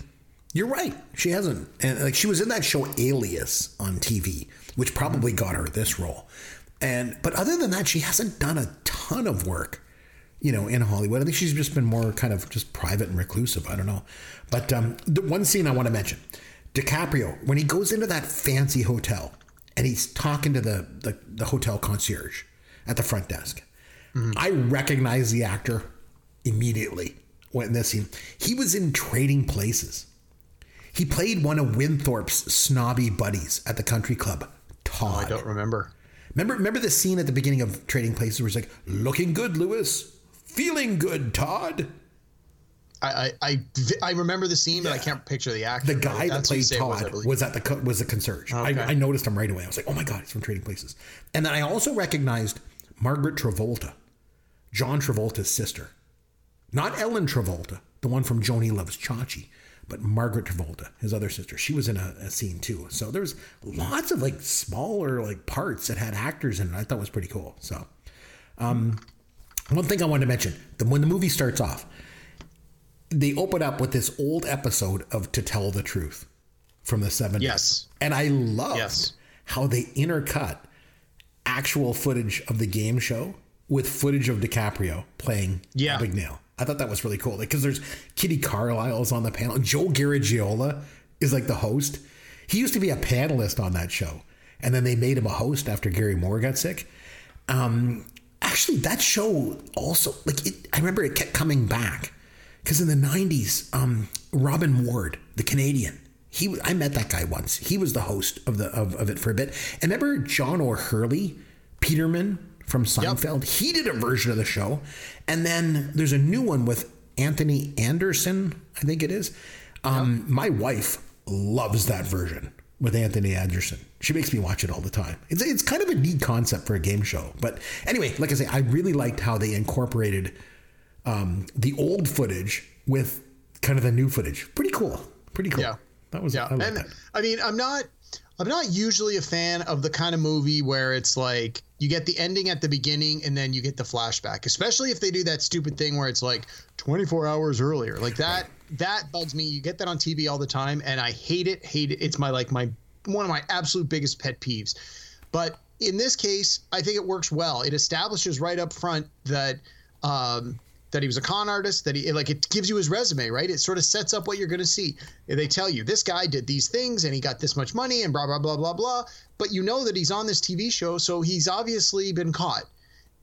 You're right. She hasn't. And like she was in that show Alias on TV, which probably got her this role. And but other than that, she hasn't done a ton of work, you know, in Hollywood. I think she's just been more kind of just private and reclusive. I don't know. But um, the one scene I want to mention, DiCaprio when he goes into that fancy hotel and he's talking to the the, the hotel concierge at the front desk. I recognize the actor immediately when this scene. He was in Trading Places. He played one of Winthorpe's snobby buddies at the country club, Todd. I don't remember. Remember, remember the scene at the beginning of Trading Places where he's like, "Looking good, Lewis. Feeling good, Todd." I I, I, I remember the scene, but I can't picture the actor. The guy that that's who you played it was, Todd was, at the was the concierge. Okay. I, I noticed him right away. I was like, "Oh my god, he's from Trading Places." And then I also recognized Margaret Travolta, John Travolta's sister, not Ellen Travolta, the one from Joni Loves Chachi, but Margaret Travolta, his other sister. She was in a, a scene too. So there was lots of like smaller like parts that had actors in it. I thought was pretty cool. So, um, one thing I wanted to mention: the, when the movie starts off, they open up with this old episode of To Tell the Truth from the 70s. Yes. And I love Yes. how they intercut actual footage of the game show with footage of DiCaprio playing Yeah. Abagnale. I thought that was really cool because there's Kitty Carlisle's on the panel. Joe Garagiola is like the host. He used to be a panelist on that show, and then they made him a host after Garry Moore got sick. Um, actually, that show also like it, I remember it kept coming back because in the '90s, um, Robin Ward, the Canadian, he I met that guy once. He was the host of the of, of it for a bit. And remember John O'Hurley, Peterman from Seinfeld. He did a version of the show, and then there's a new one with Anthony Anderson. I think it is. Um, My wife loves that version with Anthony Anderson. She makes me watch it all the time. It's it's kind of a neat concept for a game show. But anyway, like I say, I really liked how they incorporated um, the old footage with kind of the new footage. Pretty cool. Pretty cool. Yeah. That was yeah. I and that. I mean, I'm not I'm not usually a fan of the kind of movie where it's like you get the ending at the beginning and then you get the flashback, especially if they do that stupid thing where it's like 24 hours earlier. Like that that bugs me. You get that on TV all the time and I hate it, hate it. It's my like my one of my absolute biggest pet peeves. But in this case, I think it works well. It establishes right up front that um, that he was a con artist. That he like it gives you his resume, right? It sort of sets up what you're going to see. They tell you this guy did these things and he got this much money and blah blah blah blah blah. But you know that he's on this TV show, so he's obviously been caught.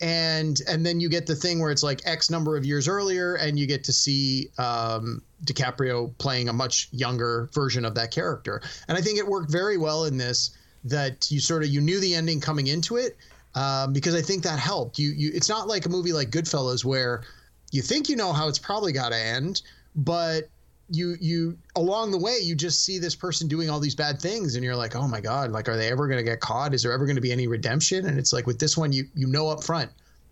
And and then you get the thing where it's like X number of years earlier, and you get to see um, DiCaprio playing a much younger version of that character. And I think it worked very well in this that you sort of you knew the ending coming into it um, because I think that helped. You you it's not like a movie like Goodfellas where you think you know how it's probably got to end, but you you along the way you just see this person doing all these bad things and you're like oh my god like are they ever going to get caught? Is there ever going to be any redemption? And it's like with this one you you know up front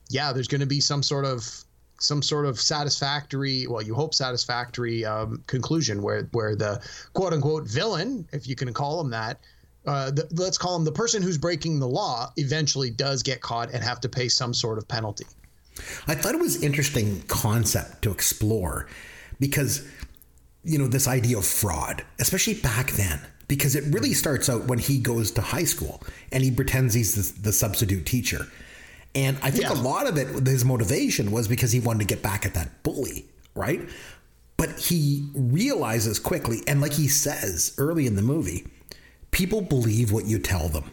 yeah there's going to be some sort of some sort of satisfactory well you hope satisfactory um, conclusion where where the quote unquote villain if you can call him that uh, the, let's call him the person who's breaking the law eventually does get caught and have to pay some sort of penalty I thought it was interesting concept to explore because you know this idea of fraud, especially back then, because it really starts out when he goes to high school and he pretends he's the, the substitute teacher. And I think Yeah. a lot of it, his motivation was because he wanted to get back at that bully, right? But he realizes quickly, and like he says early in the movie, people believe what you tell them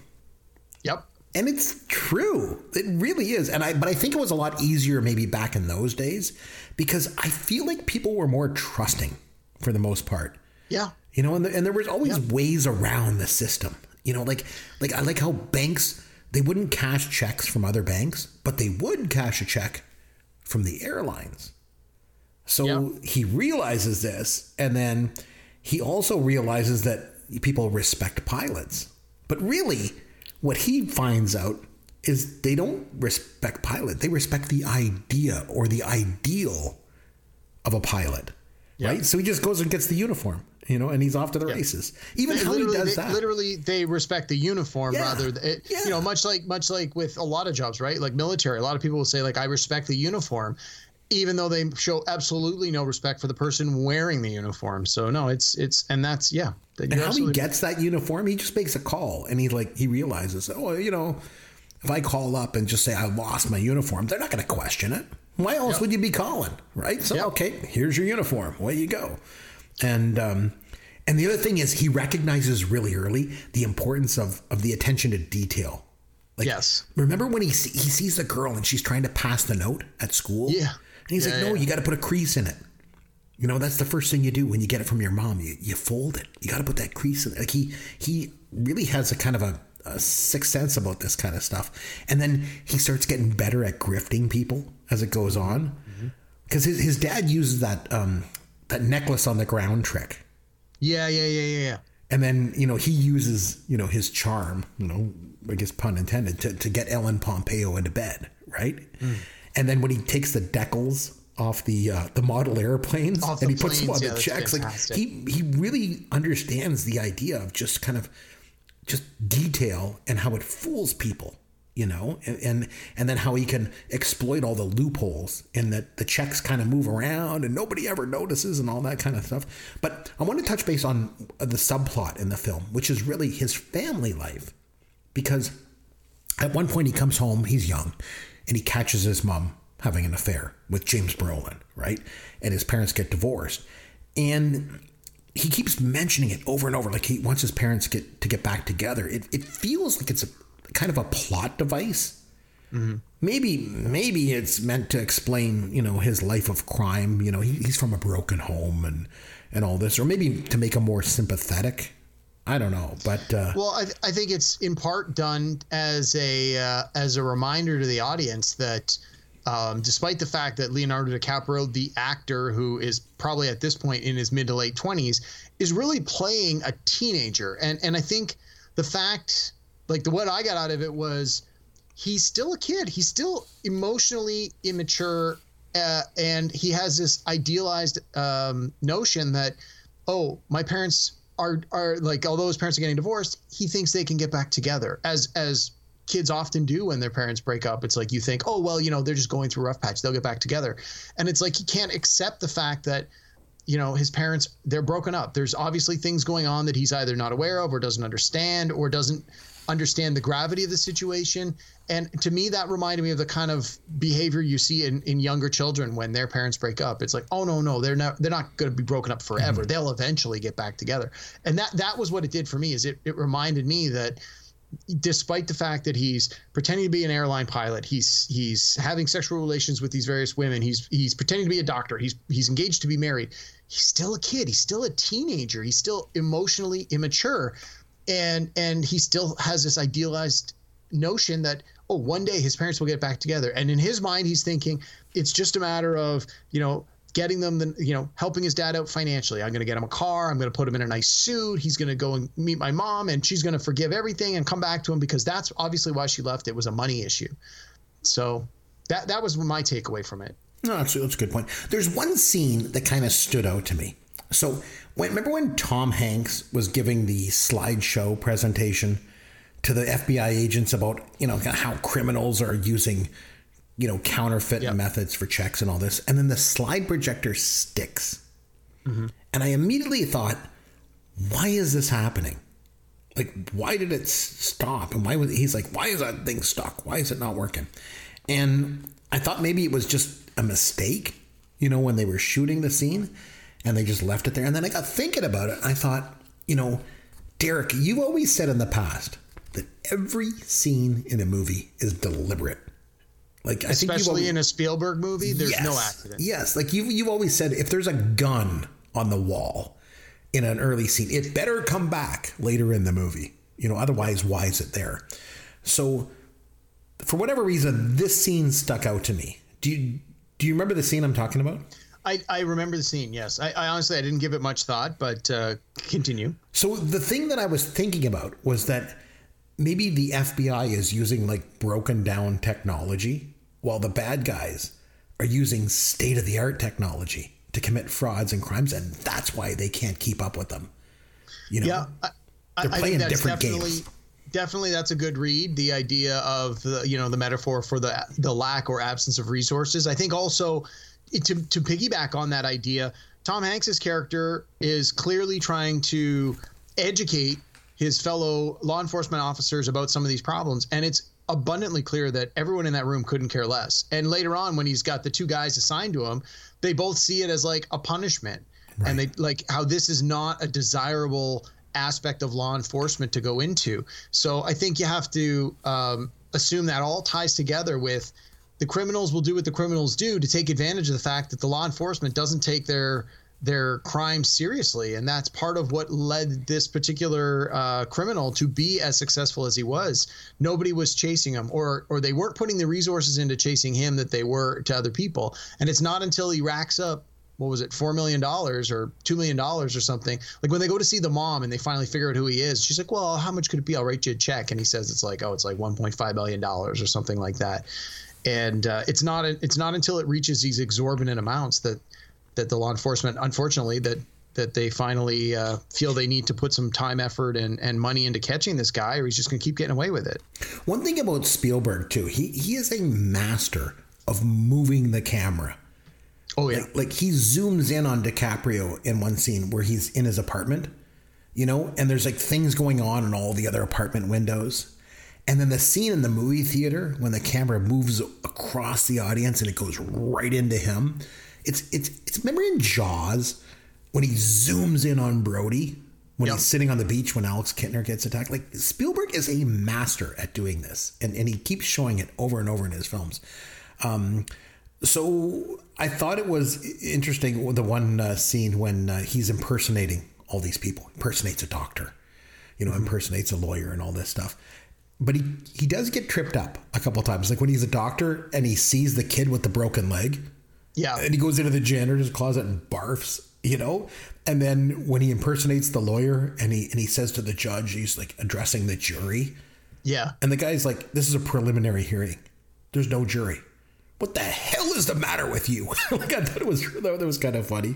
yep and it's true. It really is. And i but i think it was a lot easier maybe back in those days because i feel like people were more trusting for the most part. Yeah. You know and, the, and there was always ways around the system. You know like like i like how banks they wouldn't cash checks from other banks but they would cash a check from the airlines. So he realizes this and then he also realizes that people respect pilots. But really what he finds out is they don't respect pilot they respect the idea or the ideal of a pilot right? So he just goes and gets the uniform you know and he's off to the races. Even They how he literally, does they, that. literally they respect the uniform Yeah. rather than it, you know much like much like with a lot of jobs right? Like military a lot of people will say like i respect the uniform even though they show absolutely no respect for the person wearing the uniform. So no it's it's and that's yeah. And how he gets that uniform he just makes a call and he like he realizes oh you know if i call up and just say i lost my uniform they're not going to question it. Why else would you be calling right? So okay here's your uniform away you go. And um and the other thing is he recognizes really early the importance of of the attention to detail. Like yes. remember when he see, he sees the girl and she's trying to pass the note at school? Yeah. And he's Yeah, like no yeah. you got to put a crease in it you know, that's the first thing you do when you get it from your mom. You, you fold it. You got to put that crease in it. Like he, he really has a kind of a, a sixth sense about this kind of stuff. And then he starts getting better at grifting people as it goes on. Because his, his dad uses that, um, that necklace on the ground trick. yeah yeah yeah yeah yeah And then, you know, he uses, you know, his charm, you know, I guess pun intended, to, to get Ellen Pompeo into bed, right? Mm. And then when he takes the decals off the uh, the model airplanes Off and he puts them on yeah, the checks, fantastic. like he he really understands the idea of just kind of just detail and how it fools people, you know, and and, and then how he can exploit all the loopholes and that the checks kind of move around and nobody ever notices and all that kind of stuff. But I want to touch base on the subplot in the film, which is really his family life, because at one point he comes home, he's young, and he catches his mom having an affair with James Brolin, right? And his parents get divorced. And he keeps mentioning it over and over, like he wants his parents get to get back together. It, it feels like it's a kind of a plot device. Mm-hmm. Maybe maybe it's meant to explain, you know, his life of crime. You know, he, he's from a broken home and and all this, or maybe to make him more sympathetic. I don't know, but uh, Well, I, I think it's in part done as a uh, as a reminder to the audience that um, despite the fact that Leonardo DiCaprio, the actor who is probably at this point in his mid to late twenties, is really playing a teenager, and and I think the fact, like the what I got out of it was, he's still a kid. He's still emotionally immature uh, and he has this idealized um, notion that, oh, my parents are are like, although his parents are getting divorced, he thinks they can get back together, as as kids often do when their parents break up. It's like you think, oh well, you know, they're just going through a rough patch, they'll get back together, and it's like he can't accept the fact that you know his parents they're broken up. There's obviously things going on that he's either not aware of or doesn't understand or doesn't understand the gravity of the situation and to me that reminded me of the kind of behavior you see in, in younger children when their parents break up it's like oh no no they're not they're not going to be broken up forever mm-hmm. they'll eventually get back together and that that was what it did for me is it, it reminded me that despite the fact that he's pretending to be an airline pilot, he's he's having sexual relations with these various women. He's he's pretending to be a doctor. He's he's engaged to be married. He's still a kid. He's still a teenager. He's still emotionally immature, and and he still has this idealized notion that oh one day his parents will get back together. And in his mind, he's thinking it's just a matter of you know getting them the you know helping his dad out financially. I'm going to get him a car. I'm going to put him in a nice suit. He's going to go and meet my mom and she's going to forgive everything and come back to him because that's obviously why she left. It was a money issue. So that that was my takeaway from it. No that's, that's a good point. There's one scene that kind of stood out to me so when, remember when tom hanks was giving the slideshow presentation to the fbi agents about you know how criminals are using you know, counterfeit yep. methods for checks and all this. And then the slide projector sticks. Mm-hmm. And I immediately thought, why is this happening? Like, why did it stop? And why was he's like, why is that thing stuck? Why is it not working? And I thought maybe it was just a mistake, you know, when they were shooting the scene and they just left it there. And then I got thinking about it. I thought, you know, Derek, you always said in the past that every scene in a movie is deliberate. Like I especially think always, in a Spielberg movie, there's yes, no accident. Yes, like you you've always said, if there's a gun on the wall in an early scene, it better come back later in the movie. You know, otherwise, why is it there? So, for whatever reason, this scene stuck out to me. Do you do you remember the scene I'm talking about? I, I remember the scene. Yes, I, I honestly I didn't give it much thought, but uh, continue. So the thing that I was thinking about was that maybe the FBI is using like broken down technology while the bad guys are using state of the art technology to commit frauds and crimes, and that's why they can't keep up with them. You know, yeah, I, they're playing different games. Definitely, that's a good read. The idea of the you know the metaphor for the the lack or absence of resources. I think also to to piggyback on that idea, Tom Hanks's character is clearly trying to educate his fellow law enforcement officers about some of these problems, and it's abundantly clear that everyone in that room couldn't care less. And later on, when he's got the two guys assigned to him, they both see it as like a punishment. Right. And they like how this is not a desirable aspect of law enforcement to go into. So I think you have to um, assume that all ties together with the criminals will do what the criminals do to take advantage of the fact that the law enforcement doesn't take their their crimes seriously, and that's part of what led this particular uh, criminal to be as successful as he was. Nobody was chasing him, or or they weren't putting the resources into chasing him that they were to other people. And it's not until he racks up what was it, four million dollars or two million dollars or something. Like when they go to see the mom and they finally figure out who he is, she's like, "Well, how much could it be? I'll write you a check." And he says it's like, "Oh, it's like one point five million dollars or something like that." And uh, it's not it's not until it reaches these exorbitant amounts that that the law enforcement, unfortunately, that that they finally uh, feel they need to put some time, effort, and, and money into catching this guy, or he's just going to keep getting away with it. One thing about Spielberg too, he he is a master of moving the camera. Oh yeah, like, like he zooms in on DiCaprio in one scene where he's in his apartment, you know, and there's like things going on in all the other apartment windows. And then the scene in the movie theater when the camera moves across the audience and it goes right into him it's it's it's remember in Jaws when he zooms in on Brody when yep. he's sitting on the beach when Alex Kintner gets attacked. Like Spielberg is a master at doing this, and and he keeps showing it over and over in his films. Um, so I thought it was interesting the one uh, scene when uh, he's impersonating all these people, impersonates a doctor, you know, mm-hmm. impersonates a lawyer and all this stuff. But he he does get tripped up a couple times, like when he's a doctor and he sees the kid with the broken leg yeah. And he goes into the janitor's closet and barfs, you know? And then when he impersonates the lawyer and he and he says to the judge, he's like addressing the jury. Yeah. And the guy's like, This is a preliminary hearing. There's no jury. what the hell is the matter with you? like I thought it was that was kind of funny.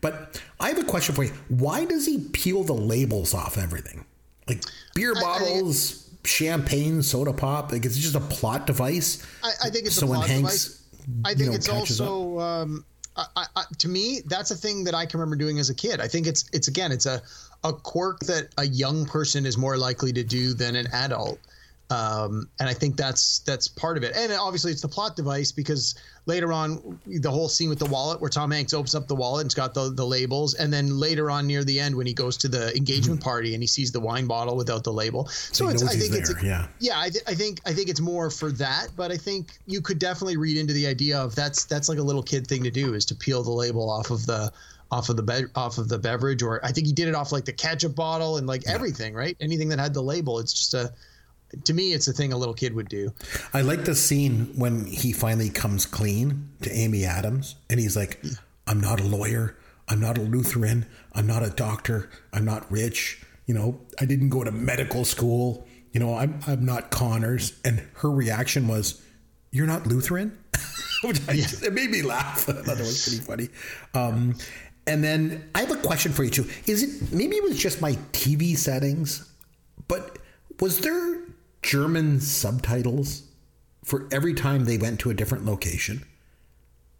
But I have a question for you. Why does he peel the labels off everything? Like beer bottles, champagne, soda pop. Like it's just a plot device. I, I think it's so a plot Hanks, device. I think you know, it's also um, to me that's a thing that I can remember doing as a kid. I think it's it's again it's a a quirk that a young person is more likely to do than an adult. Um, and I think that's that's part of it. And obviously, it's the plot device because later on, the whole scene with the wallet, where Tom Hanks opens up the wallet and it's got the, the labels, and then later on near the end, when he goes to the engagement mm-hmm. party and he sees the wine bottle without the label. So, it's, I think it's a, yeah, yeah. I, th- I think I think it's more for that, but I think you could definitely read into the idea of that's that's like a little kid thing to do is to peel the label off of the off of the be- off of the beverage, or I think he did it off like the ketchup bottle and like yeah. everything, right? Anything that had the label, it's just a to me, it's a thing a little kid would do. I like the scene when he finally comes clean to Amy Adams, and he's like, "I'm not a lawyer. I'm not a Lutheran. I'm not a doctor. I'm not rich. You know, I didn't go to medical school. You know, I'm I'm not Connors." And her reaction was, "You're not Lutheran," which yeah. it made me laugh. I thought that was pretty funny. Um, and then I have a question for you too. Is it maybe it was just my TV settings, but was there German subtitles for every time they went to a different location?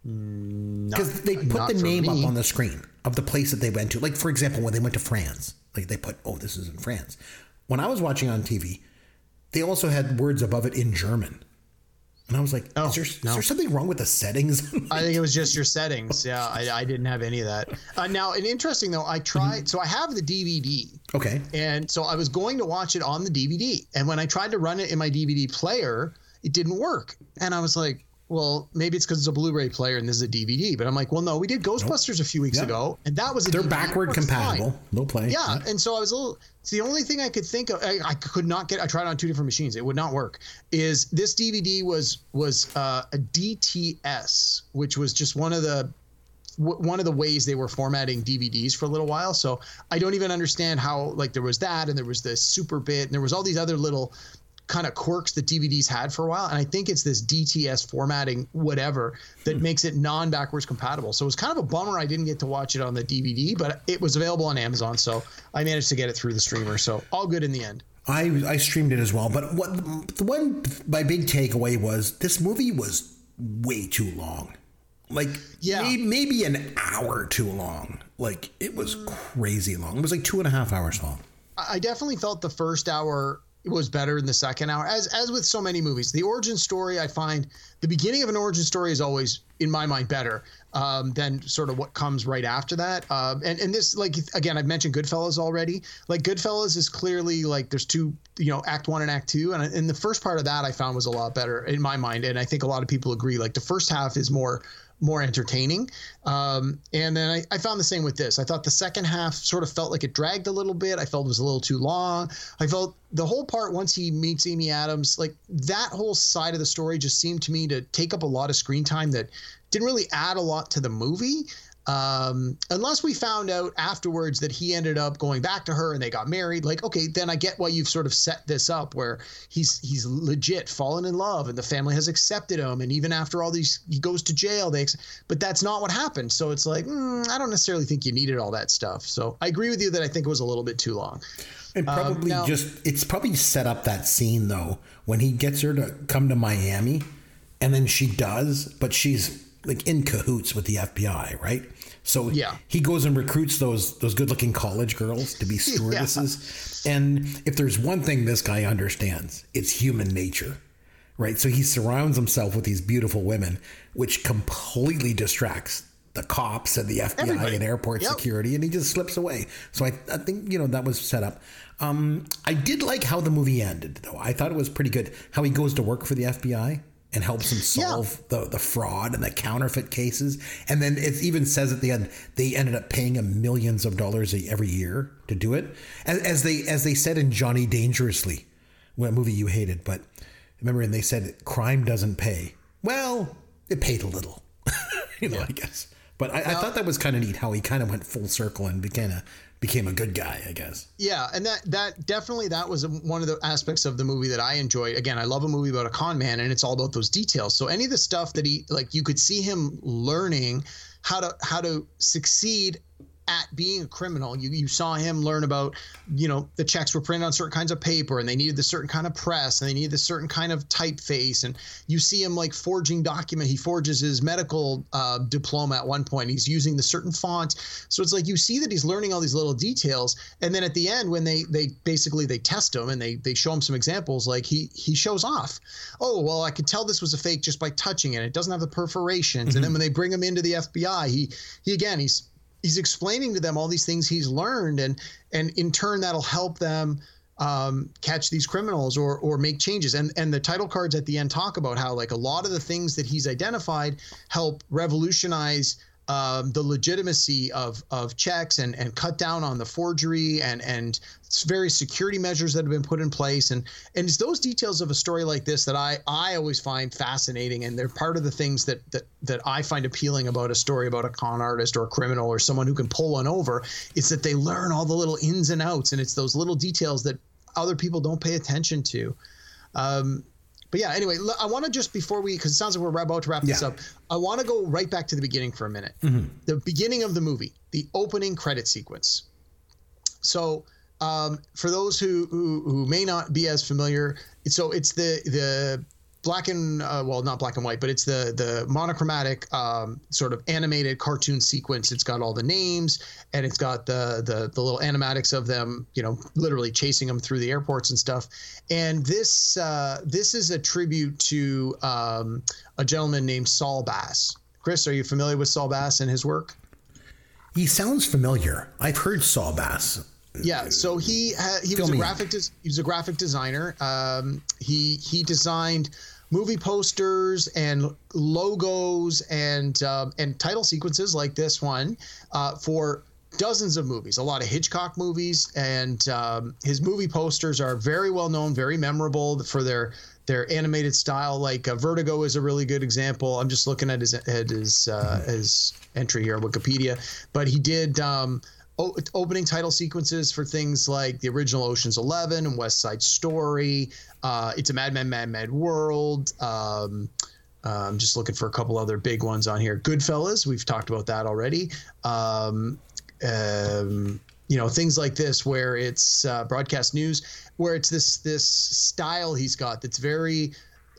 Because they put the name me. up on the screen of the place that they went to. Like, for example, when they went to France, like they put, oh, this is in France. When I was watching on TV, they also had words above it in German. And I was like, oh, is, there, no. is there something wrong with the settings? I think it was just your settings. Yeah, I, I didn't have any of that. Uh, now, and interesting though, I tried, mm-hmm. so I have the DVD. Okay. And so I was going to watch it on the DVD. And when I tried to run it in my DVD player, it didn't work. And I was like, well, maybe it's because it's a Blu-ray player and this is a DVD. But I'm like, well, no, we did Ghostbusters nope. a few weeks ago, and that was a they're DVD. backward compatible. Fine. No play. Yeah, yeah, and so I was a little. It's the only thing I could think of. I, I, could not get. I tried on two different machines. It would not work. Is this DVD was was uh, a DTS, which was just one of the one of the ways they were formatting DVDs for a little while. So I don't even understand how like there was that and there was the Superbit and there was all these other little kind of quirks that DVDs had for a while. And I think it's this DTS formatting, whatever, that hmm. makes it non backwards compatible. So it was kind of a bummer I didn't get to watch it on the DVD, but it was available on Amazon. So I managed to get it through the streamer. So all good in the end. I, I streamed it as well. But what the one, my big takeaway was this movie was way too long. Like, yeah. maybe, maybe an hour too long. Like, it was crazy long. It was like two and a half hours long. I definitely felt the first hour was better in the second hour as as with so many movies. The origin story i find the beginning of an origin story is always in my mind better um, than sort of what comes right after that. Um, and and this like again i've mentioned goodfellas already. Like goodfellas is clearly like there's two you know act one and act two and, and the first part of that i found was a lot better in my mind and i think a lot of people agree. Like the first half is more more entertaining. Um, and then I, I, found the same with this. I thought the second half sort of felt like it dragged a little bit. I felt it was a little too long. I felt the whole part once he meets Amy Adams, like that whole side of the story just seemed to me to take up a lot of screen time that didn't really add a lot to the movie. Um, unless we found out afterwards that he ended up going back to her and they got married, like okay, then I get why you've sort of set this up where he's he's legit fallen in love and the family has accepted him, and even after all these, he goes to jail. They, but that's not what happened. So it's like mm, I don't necessarily think you needed all that stuff. So I agree with you that I think it was a little bit too long. And um, probably um, now, just it's probably set up that scene though when he gets her to come to Miami, and then she does, but she's like in cahoots with the FBI, right? So yeah. he goes and recruits those those good looking college girls to be stewardesses. yeah. And if there's one thing this guy understands, it's human nature. Right? So he surrounds himself with these beautiful women, which completely distracts the cops and the FBI Everybody. and airport yep. security, and he just slips away. So I, I think you know that was set up. Um, I did like how the movie ended, though. I thought it was pretty good. How he goes to work for the FBI and helps them solve yeah. the, the fraud and the counterfeit cases. And then it even says at the end they ended up paying him millions of dollars every year to do it, as, as they as they said in Johnny Dangerously, a movie you hated. But remember, and they said crime doesn't pay. Well, it paid a little, you know, yeah. I guess. But I, now, I, thought that was kind of neat how he kind of went full circle and became a became a good guy, I guess. Yeah, and that that definitely that was one of the aspects of the movie that I enjoyed. Again, I love a movie about a con man, and it's all about those details. So any of the stuff that he like, you could see him learning how to how to succeed at being a criminal. You you saw him learn about, you know, the checks were printed on certain kinds of paper and they needed the certain kind of press and they needed a certain kind of typeface. And you see him like forging document. He forges his medical uh, diploma at one point. He's using the certain font. So it's like you see that he's learning all these little details. And then at the end, when they they basically they test him and they they show him some examples, like he he shows off. Oh well, I could tell this was a fake just by touching it. It doesn't have the perforations. Mm-hmm. And then when they bring him into the FBI, he he again he's he's explaining to them all these things he's learned and and in turn that'll help them um, catch these criminals or or make changes. And and the title cards at the end talk about how like a lot of the things that he's identified help revolutionize um, the legitimacy of of checks and and cut down on the forgery and and various security measures that have been put in place. And and it's those details of a story like this that I I always find fascinating. And they're part of the things that that that I find appealing about a story about a con artist or a criminal or someone who can pull one over is that they learn all the little ins and outs. And it's those little details that other people don't pay attention to. Um, but yeah, anyway, I want to just before we, because it sounds like we're about to wrap this yeah. up, I want to go right back to the beginning for a minute. Mm-hmm. The beginning of the movie, the opening credit sequence. So, um, for those who, who, who may not be as familiar, so it's the the black and uh, well not black and white but it's the the monochromatic um, sort of animated cartoon sequence. It's got all the names and it's got the, the the little animatics of them you know literally chasing them through the airports and stuff. And this uh, this is a tribute to um, a gentleman named Saul Bass. Chris are you familiar with Saul Bass and his work? He sounds familiar. I've heard Saul Bass. Yeah, so he ha- he was a graphic des- he was a graphic designer. Um, he he designed movie posters and logos and uh, and title sequences like this one uh, for dozens of movies, a lot of Hitchcock movies, and um, his movie posters are very well known, very memorable for their their animated style. Like uh, Vertigo is a really good example. I'm just looking at his at his uh, his entry here, on Wikipedia, but he did. Um, opening title sequences for things like the original Ocean's Eleven and West Side Story. Uh, it's a Mad Men, Mad Mad World. Um, I'm just looking for a couple other big ones on here. Goodfellas, we've talked about that already. Um, um, you know, things like this where it's uh, broadcast news, where it's this this style he's got that's very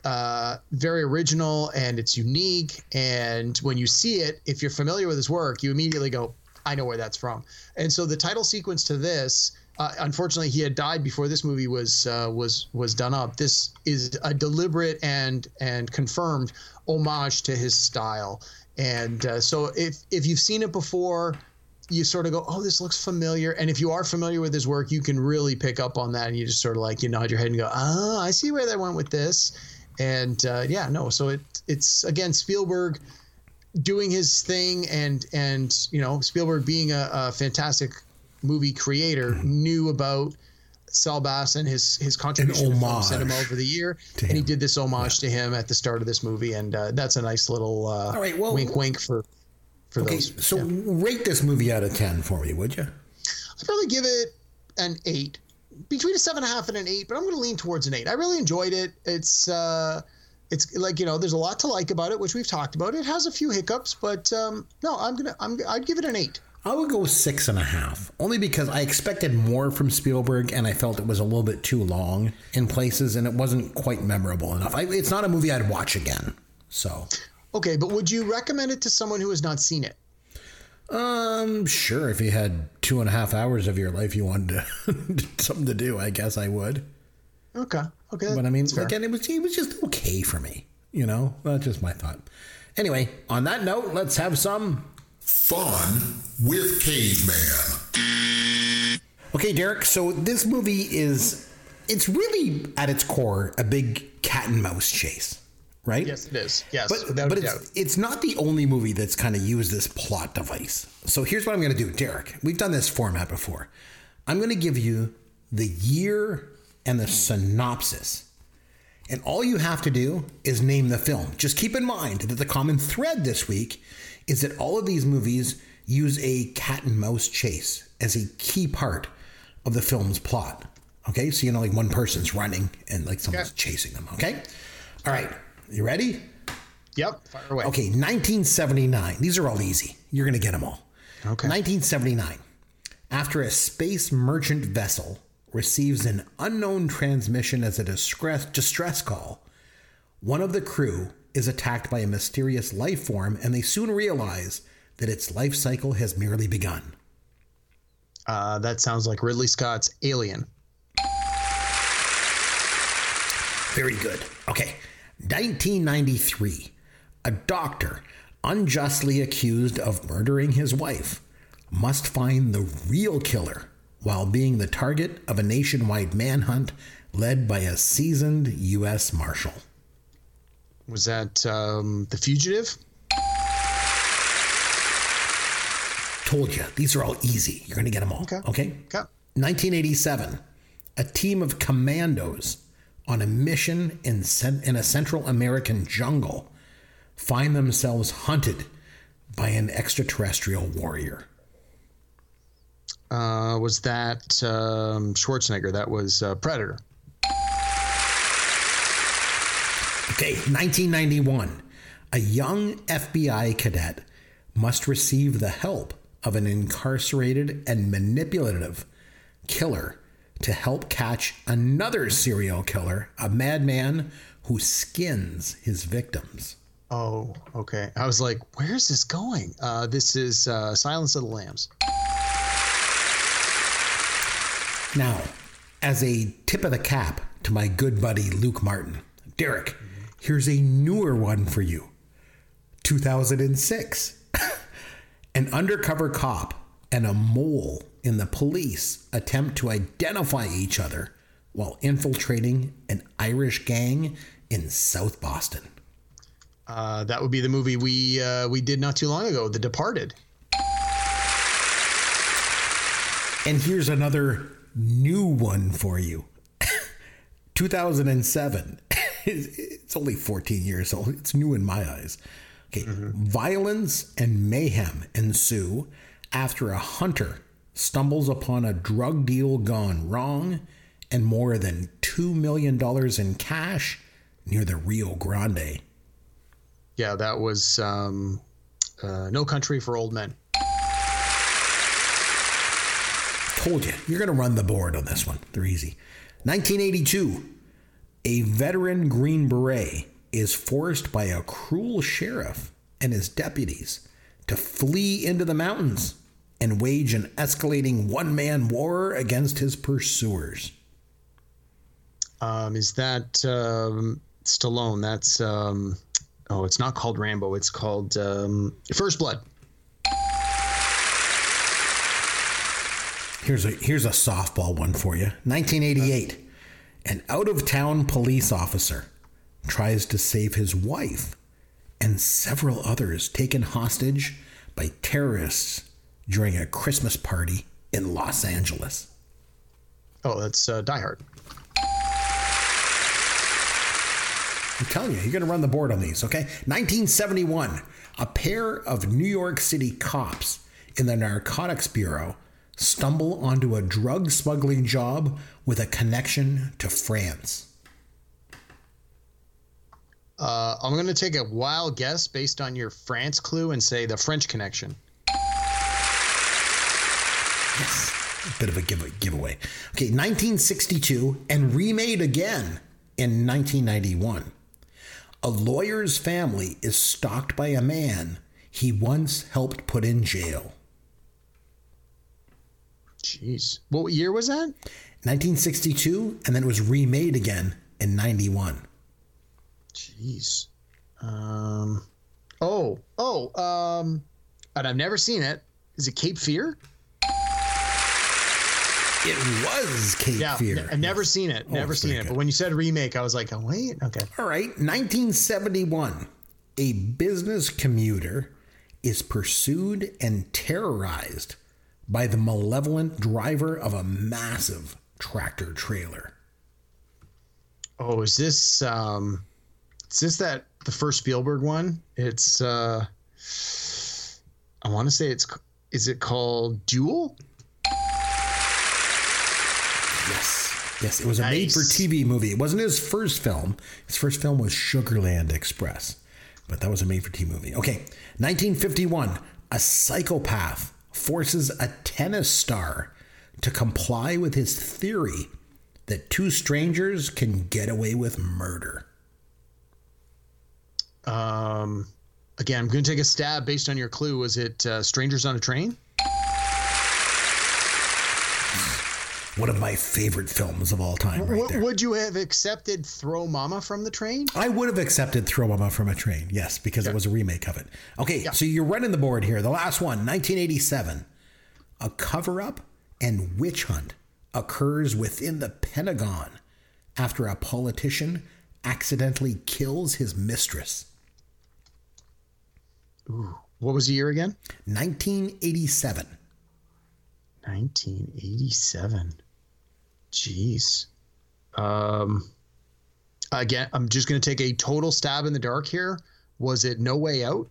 uh, very original and it's unique. And when you see it, if you're familiar with his work, you immediately go, I know where that's from. And so the title sequence to this, uh, unfortunately, he had died before this movie was uh, was was done up. This is a deliberate and and confirmed homage to his style. And uh, so if if you've seen it before, you sort of go, oh, this looks familiar. And if you are familiar with his work, you can really pick up on that, and you just sort of like you nod your head and go, oh, I see where they went with this. And uh, yeah, no, so it it's again Spielberg doing his thing and and you know Spielberg being a, a fantastic movie creator mm-hmm. knew about Saul Bass and his his contribution to film cinema over the year, and he did this homage yeah. to him at the start of this movie, and uh, that's a nice little uh, All right, well, wink wink for for okay, those. So yeah. rate this movie out of ten for me, would you? I'd probably give it an eight, between a seven and a half and an eight, but I'm going to lean towards an eight. I really enjoyed it. It's uh, it's like you know there's a lot to like about it which we've talked about it has a few hiccups but um, no i'm gonna i'm i'd give it an eight i would go six and a half only because i expected more from spielberg and i felt it was a little bit too long in places and it wasn't quite memorable enough I, it's not a movie i'd watch again so okay but would you recommend it to someone who has not seen it um sure if you had two and a half hours of your life you wanted to, something to do i guess i would Okay. Okay. But I mean, again, it was it was just okay for me. You know, that's just my thought. Anyway, on that note, let's have some fun with Caveman. Okay, Derek. So this movie is it's really at its core a big cat and mouse chase, right? Yes, it is. Yes, but, but it's, it's not the only movie that's kind of used this plot device. So here's what I'm going to do, Derek. We've done this format before. I'm going to give you the year and the synopsis. And all you have to do is name the film. Just keep in mind that the common thread this week is that all of these movies use a cat and mouse chase as a key part of the film's plot. Okay, so you know, like one person's running and like someone's chasing them. Okay, all right, you ready? Yep, fire away. Okay, 1979. These are all easy. You're to get them all. Okay. 1979. After a space merchant vessel receives an unknown transmission as a distress, distress call, one of the crew is attacked by a mysterious life form, and they soon realize that its life cycle has merely begun. Uh, that sounds like Ridley Scott's Alien. Very good. Okay. 1993. A doctor unjustly accused of murdering his wife must find the real killer while being the target of a nationwide manhunt led by a seasoned U.S. Marshal. Was that um, The Fugitive? Told you, these are all easy. You're going to get them all. Okay. Okay. 1987. A team of commandos on a mission in, in a Central American jungle find themselves hunted by an extraterrestrial warrior. Uh, was that um, Schwarzenegger? That was uh, Predator. Okay, 1991. A young FBI cadet must receive the help of an incarcerated and manipulative killer to help catch another serial killer, a madman who skins his victims. Oh, okay. I was like, where's this going? Uh, this is uh, Silence of the Lambs. Now, as a tip of the cap to my good buddy Luke Martin, Derek, here's a newer one for you 2006. An undercover cop and a mole in the police attempt to identify each other while infiltrating an Irish gang in South Boston. Uh, that would be the movie we uh, we did not too long ago, The Departed. And here's another new one for you 2007. It's only 14 years old. It's new in my eyes. Okay. Violence and mayhem ensue after a hunter stumbles upon a drug deal gone wrong and more than $2 million in cash near the Rio Grande. Yeah, that was um, uh, No Country for Old Men. Told you, you're going to run the board on this one. They're easy. 1982, a veteran Green Beret is forced by a cruel sheriff and his deputies to flee into the mountains and wage an escalating one man war against his pursuers. Um, is that um, Stallone? That's um, oh, it's not called Rambo. It's called um, First Blood. Here's a here's a softball one for you. 1988. An out-of-town police officer tries to save his wife and several others taken hostage by terrorists during a Christmas party in Los Angeles. Oh, that's uh, Die Hard. I'm telling you, you're going to run the board on these, okay? 1971, a pair of New York City cops in the Narcotics Bureau stumble onto a drug smuggling job with a connection to France. Uh, I'm going to take a wild guess based on your France clue and say the French Connection. Yes, a bit of a give- giveaway. Okay, 1962 and remade again in 1991. A lawyer's family is stalked by a man he once helped put in jail. Jeez. What year was that? 1962, and then it was remade again in 91. Jeez. Um. Oh. Oh. Um. And I've never seen it. Is it Cape Fear? It was Cape yeah, Fear. I've never seen it. Oh, Never it's seen it. good. But when you said remake, I was like, oh wait, okay. All right, 1971. A business commuter is pursued and terrorized by the malevolent driver of a massive tractor trailer. Oh, is this um, is this that the first Spielberg one? It's uh, I want to say it's Is it called Duel? Yes. Yes, it was a Nice. made for TV movie. It wasn't his first film. His first film was Sugarland Express, but that was a made for TV movie. Okay, 1951. A psychopath forces a tennis star to comply with his theory that two strangers can get away with murder. Um, again, I'm going to take a stab based on your clue. Was it uh, Strangers on a Train? One of my favorite films of all time, right W- there. would you have accepted Throw Mama from the Train? I would have accepted Throw Mama from a Train, yes, because it was a remake of it. Okay, so you're running the board here. The last one, 1987. A cover up and witch hunt occurs within the Pentagon after a politician accidentally kills his mistress. What was the year again? 1987. 1987. Jeez. Um, again, I'm just going to take a total stab in the dark here. Was it No Way Out?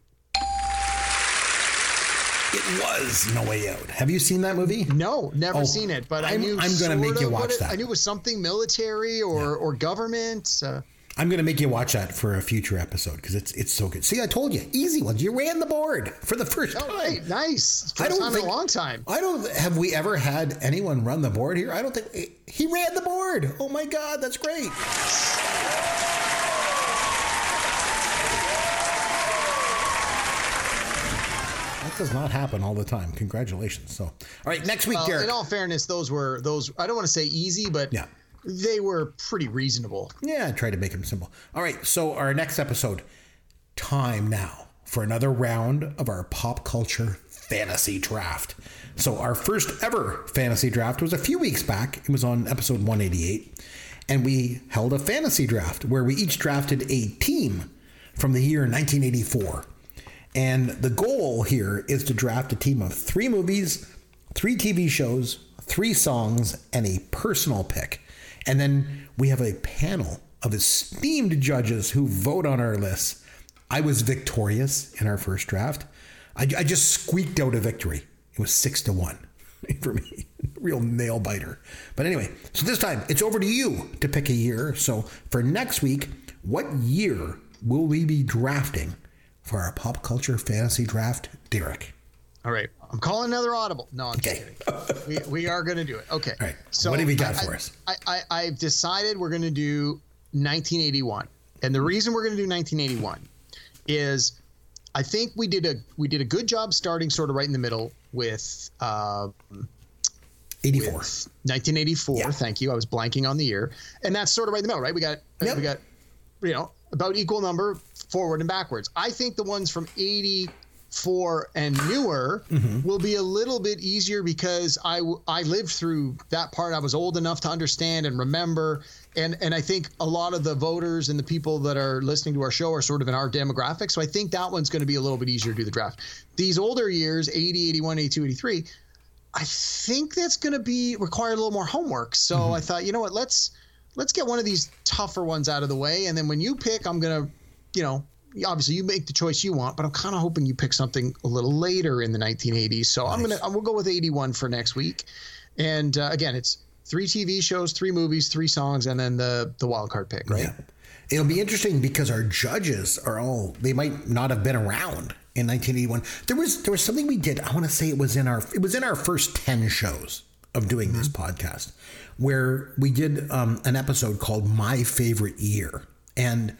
It was No Way Out. Have you seen that movie? No, never Oh, seen it. But I I'm- knew I'm gonna make you watch it- that. I knew it was something military or or government. Uh, I'm going to make you watch that for a future episode because it's it's so good. See, I told you, easy ones. You ran the board for the first all time. right, nice. I don't time think- in a long time. I don't. Have we ever had anyone run the board here? I don't think he ran the board. Oh my God, that's great. Does not happen all the time. Congratulations. So, all right, next week, Well, Derek. in all fairness, those were those. I don't want to say easy, but Yeah. they were pretty reasonable. Yeah, I try to make them simple. All right, so our next episode, time now for another round of our pop culture fantasy draft. So our first ever fantasy draft was a few weeks back. It was on episode 188, and we held a fantasy draft where we each drafted a team from the year 1984. And the goal here is to draft a team of three movies, three TV shows, three songs, and a personal pick. And then we have a panel of esteemed judges who vote on our lists. I was victorious in our first draft. I, I just squeaked out a victory. It was six to one for me. Real nail biter. But anyway, so this time it's over to you to pick a year. So for next week, what year will we be drafting for our pop culture fantasy draft, Derek? All right, I'm calling another audible. No, I'm Okay. just kidding. we, we are going to do it. Okay. All right. So What have you got I- for us? I, I, I've decided we're going to do 1981, and the reason we're going to do 1981 is I think we did a we did a good job starting sort of right in the middle with. Uh, 84. with 1984. Thank you. I was blanking on the year, and that's sort of right in the middle, right? We got Yep. we got you know about equal number forward and backwards. I think the ones from 84 and newer mm-hmm. will be a little bit easier because I I lived through that part. I was old enough to understand and remember. And, and I think a lot of the voters and the people that are listening to our show are sort of in our demographic. So I think that one's going to be a little bit easier to do the draft. These older years, 80, 81, 82, 83, I think that's going to be require a little more homework. So mm-hmm. I thought, you know what, let's let's get one of these tougher ones out of the way, and then when you pick, I'm gonna, you know, obviously you make the choice you want, but I'm kind of hoping you pick something a little later in the 1980s. So I'm gonna we'll go with 81 for next week, and uh, again, it's three TV shows, three movies, three songs, and then the the wild card pick, right? Yeah. It'll be interesting because our judges are all they might not have been around in 1981. There was there was something we did. I want to say it was in our it was in our first 10 shows of doing this podcast where we did um, an episode called My Favorite Year. And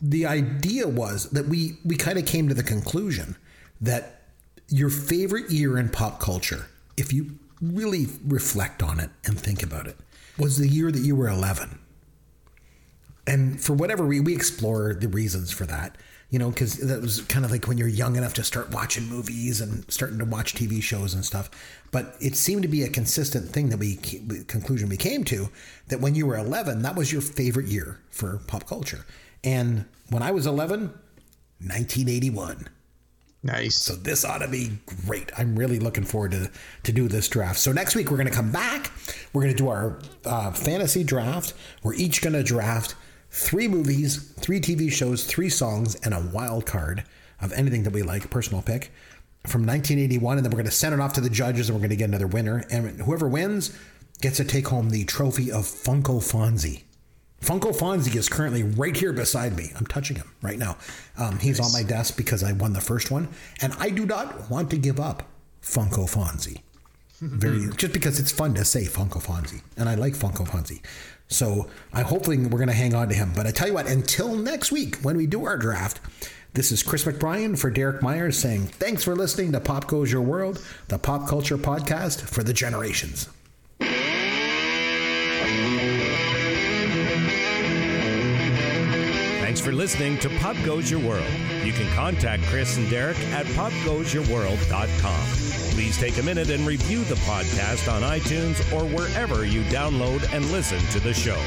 the idea was that we we kind of came to the conclusion that your favorite year in pop culture, if you really reflect on it and think about it, was the year that you were 11 and for whatever we we explore the reasons for that you know because that was kind of like when you're young enough to start watching movies and starting to watch tv shows and stuff but it seemed to be a consistent thing that we conclusion we came to that when you were 11 that was your favorite year for pop culture and when i was 11 1981 Nice. so this ought to be great. I'm really looking forward to to do this draft. So next week we're going to come back. We're going to do our uh, fantasy draft. We're each going to draft three movies, three TV shows, three songs, and a wild card of anything that we like, personal pick from 1981, and then we're going to send it off to the judges, and we're going to get another winner. And whoever wins gets to take home the trophy of Funko Fonzie. Funko Fonzie is currently right here beside me. I'm touching him right now. Um, he's on my desk because I won the first one, and I do not want to give up Funko Fonzie. Very just because it's fun to say Funko Fonzie, and I like Funko Fonzie. So I hopefully we're going to hang on to him. But I tell you what, until next week when we do our draft, this is Chris McBrien for Derek Myers saying thanks for listening to Pop Goes Your World, the pop culture podcast for the generations. Thanks for listening to Pop Goes Your World. You can contact Chris and Derek at popgoesyourworld.com please take a minute and review the podcast on iTunes or wherever you download and listen to the show.